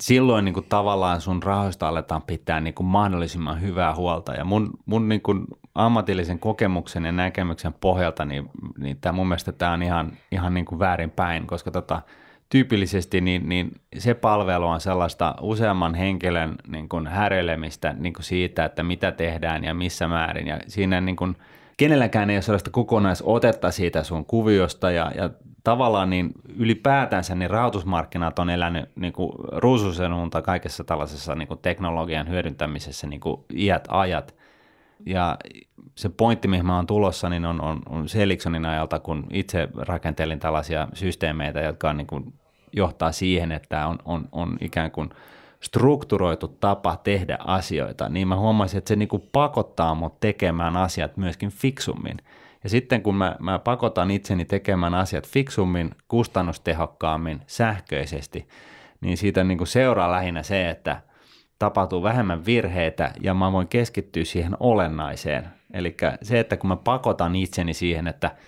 silloin niin kuin tavallaan sun rahoista aletaan pitää niin kuin mahdollisimman hyvää huolta. Ja mun, mun niin kuin ammatillisen kokemuksen ja näkemyksen pohjalta, niin, niin tämä mun mielestä tämä on ihan, ihan niin kuin väärin päin, koska tota, tyypillisesti niin, niin se palvelu on sellaista useamman henkilön niin kuin häreilemistä niin kuin siitä, että mitä tehdään ja missä määrin. Ja siinä niin kuin, kenelläkään ei ole sellaista kokonaisotetta siitä sun kuviosta ja, ja tavallaan niin ylipäätänsä niin rahoitusmarkkinat on elänyt niin kuin kaikessa tällaisessa niin kuin teknologian hyödyntämisessä niin kuin iät ajat. Ja se pointti, mihin mä oon tulossa, niin on, on, on Seliksonin ajalta, kun itse rakentelin tällaisia systeemeitä, jotka on niin kuin, johtaa siihen, että on, on, on ikään kuin strukturoitu tapa tehdä asioita, niin mä huomasin, että se niin kuin pakottaa mut tekemään asiat myöskin fiksummin. Ja sitten kun mä, mä pakotan itseni tekemään asiat fiksummin, kustannustehokkaammin, sähköisesti, niin siitä niin kuin seuraa lähinnä se, että tapahtuu vähemmän virheitä ja mä voin keskittyä siihen olennaiseen. Eli se, että kun mä pakotan itseni siihen, että –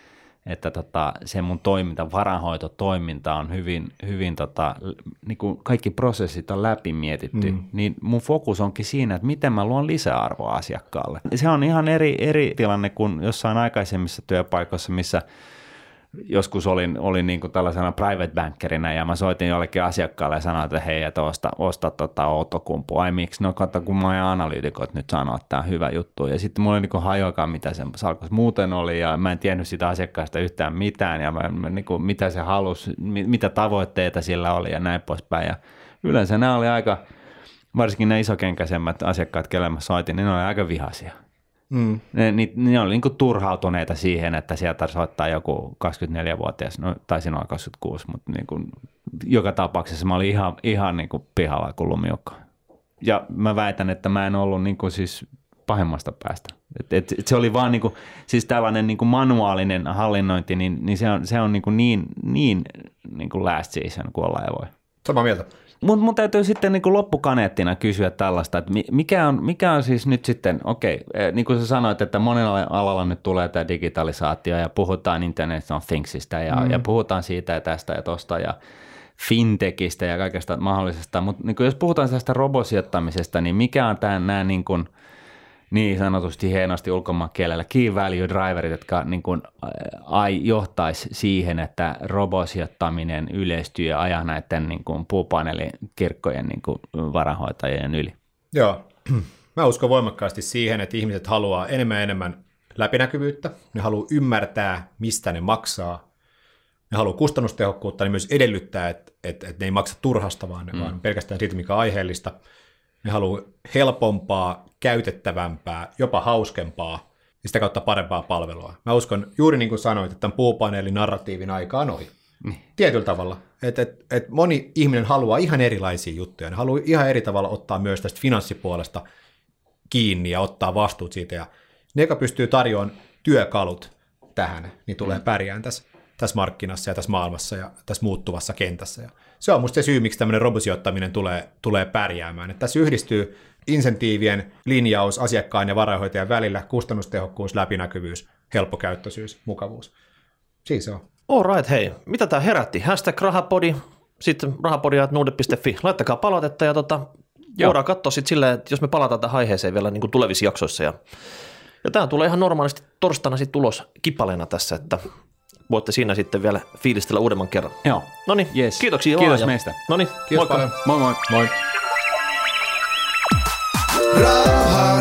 että tota, se mun toiminta, varanhoitotoiminta on hyvin, hyvin tota, niin kuin kaikki prosessit on läpi mietitty, mm. niin mun fokus onkin siinä, että miten mä luon lisäarvoa asiakkaalle. Se on ihan eri, eri tilanne kuin jossain aikaisemmissa työpaikoissa, missä – joskus olin, olin niin kuin tällaisena private bankerina ja mä soitin jollekin asiakkaalle ja sanoin, että hei, että osta, osta tota Outokumpu. Ai miksi? No katso, kun mä analyytikot nyt sanoo, että tämä on hyvä juttu. Ja sitten mulla ei niin hajoakaan, mitä se salkus muuten oli ja mä en tiennyt sitä asiakkaasta yhtään mitään ja mä, mä, niin kuin, mitä se halusi, mitä tavoitteita sillä oli ja näin poispäin. Ja yleensä nämä oli aika, varsinkin ne isokenkäisemmät asiakkaat, kelle mä soitin, niin ne oli aika vihaisia. Mm. Ne, ne, ne oli niin turhautuneita siihen, että sieltä soittaa joku 24-vuotias, no taisin olla 26, mutta niin kuin, joka tapauksessa mä olin ihan, ihan niin kuin pihalla kuin lumiukko. Ja mä väitän, että mä en ollut niin kuin siis pahemmasta päästä. Et, et, et se oli vaan niinku, siis tällainen niinku manuaalinen hallinnointi, niin, niin se on, se on niinku niin, niin niinku last season kuin ollaan ja voi. Samaa mieltä. Mutta mun täytyy sitten niin kuin loppukaneettina kysyä tällaista, että mikä on, mikä on siis nyt sitten, okei, eh, niin kuin sä sanoit, että monella alalla nyt tulee tämä digitalisaatio ja puhutaan Internet of Thingsista ja, mm. ja puhutaan siitä ja tästä ja tosta ja fintechistä ja kaikesta mahdollisesta, mutta niin jos puhutaan tästä robosijoittamisesta, niin mikä on tämä, nämä niin kuin, niin sanotusti hienosti ulkomaankielellä key value driverit, jotka niin kuin, ai, johtaisi siihen, että robosijoittaminen yleistyy ja ajaa näiden niin kuin, puupaneelikirkkojen niin kuin, varahoitajien yli? Joo, <clears throat> mä uskon voimakkaasti siihen, että ihmiset haluaa enemmän ja enemmän läpinäkyvyyttä, ne haluaa ymmärtää, mistä ne maksaa, ne haluaa kustannustehokkuutta, niin myös edellyttää, että, että, että ne ei maksa turhasta, vaan, mm. vaan pelkästään siitä, mikä on aiheellista. Ne haluaa helpompaa, käytettävämpää, jopa hauskempaa ja sitä kautta parempaa palvelua. Mä uskon, juuri niin kuin sanoit, että tämän puupaneelin narratiivin aika on ohi. Mm. Tietyllä tavalla. Että et, et moni ihminen haluaa ihan erilaisia juttuja. Ne haluaa ihan eri tavalla ottaa myös tästä finanssipuolesta kiinni ja ottaa vastuut siitä. Ja ne, jotka pystyy tarjoamaan työkalut tähän, niin tulee mm. pärjään tässä tässä markkinassa ja tässä maailmassa ja tässä muuttuvassa kentässä. Ja se on musta se syy, miksi tämmöinen robosijoittaminen tulee, tulee pärjäämään. Että tässä yhdistyy insentiivien linjaus asiakkaan ja varainhoitajan välillä, kustannustehokkuus, läpinäkyvyys, helppokäyttöisyys, mukavuus. Siis se on. All right, hei. Mitä tämä herätti? Hashtag rahapodi, sitten rahapodi.nuude.fi. Laittakaa palautetta ja tota, voidaan katsoa sitten silleen, että jos me palataan tähän aiheeseen vielä niin kuin tulevissa jaksoissa. Ja, ja tämä tulee ihan normaalisti torstaina sitten tulos kipaleena tässä, että voitte siinä sitten vielä fiilistellä uudemman kerran. Joo. No niin, yes. kiitoksia Kiitos vaan. meistä. No niin, Kiitos moikka. paljon. Moi moi. Moi. Raha,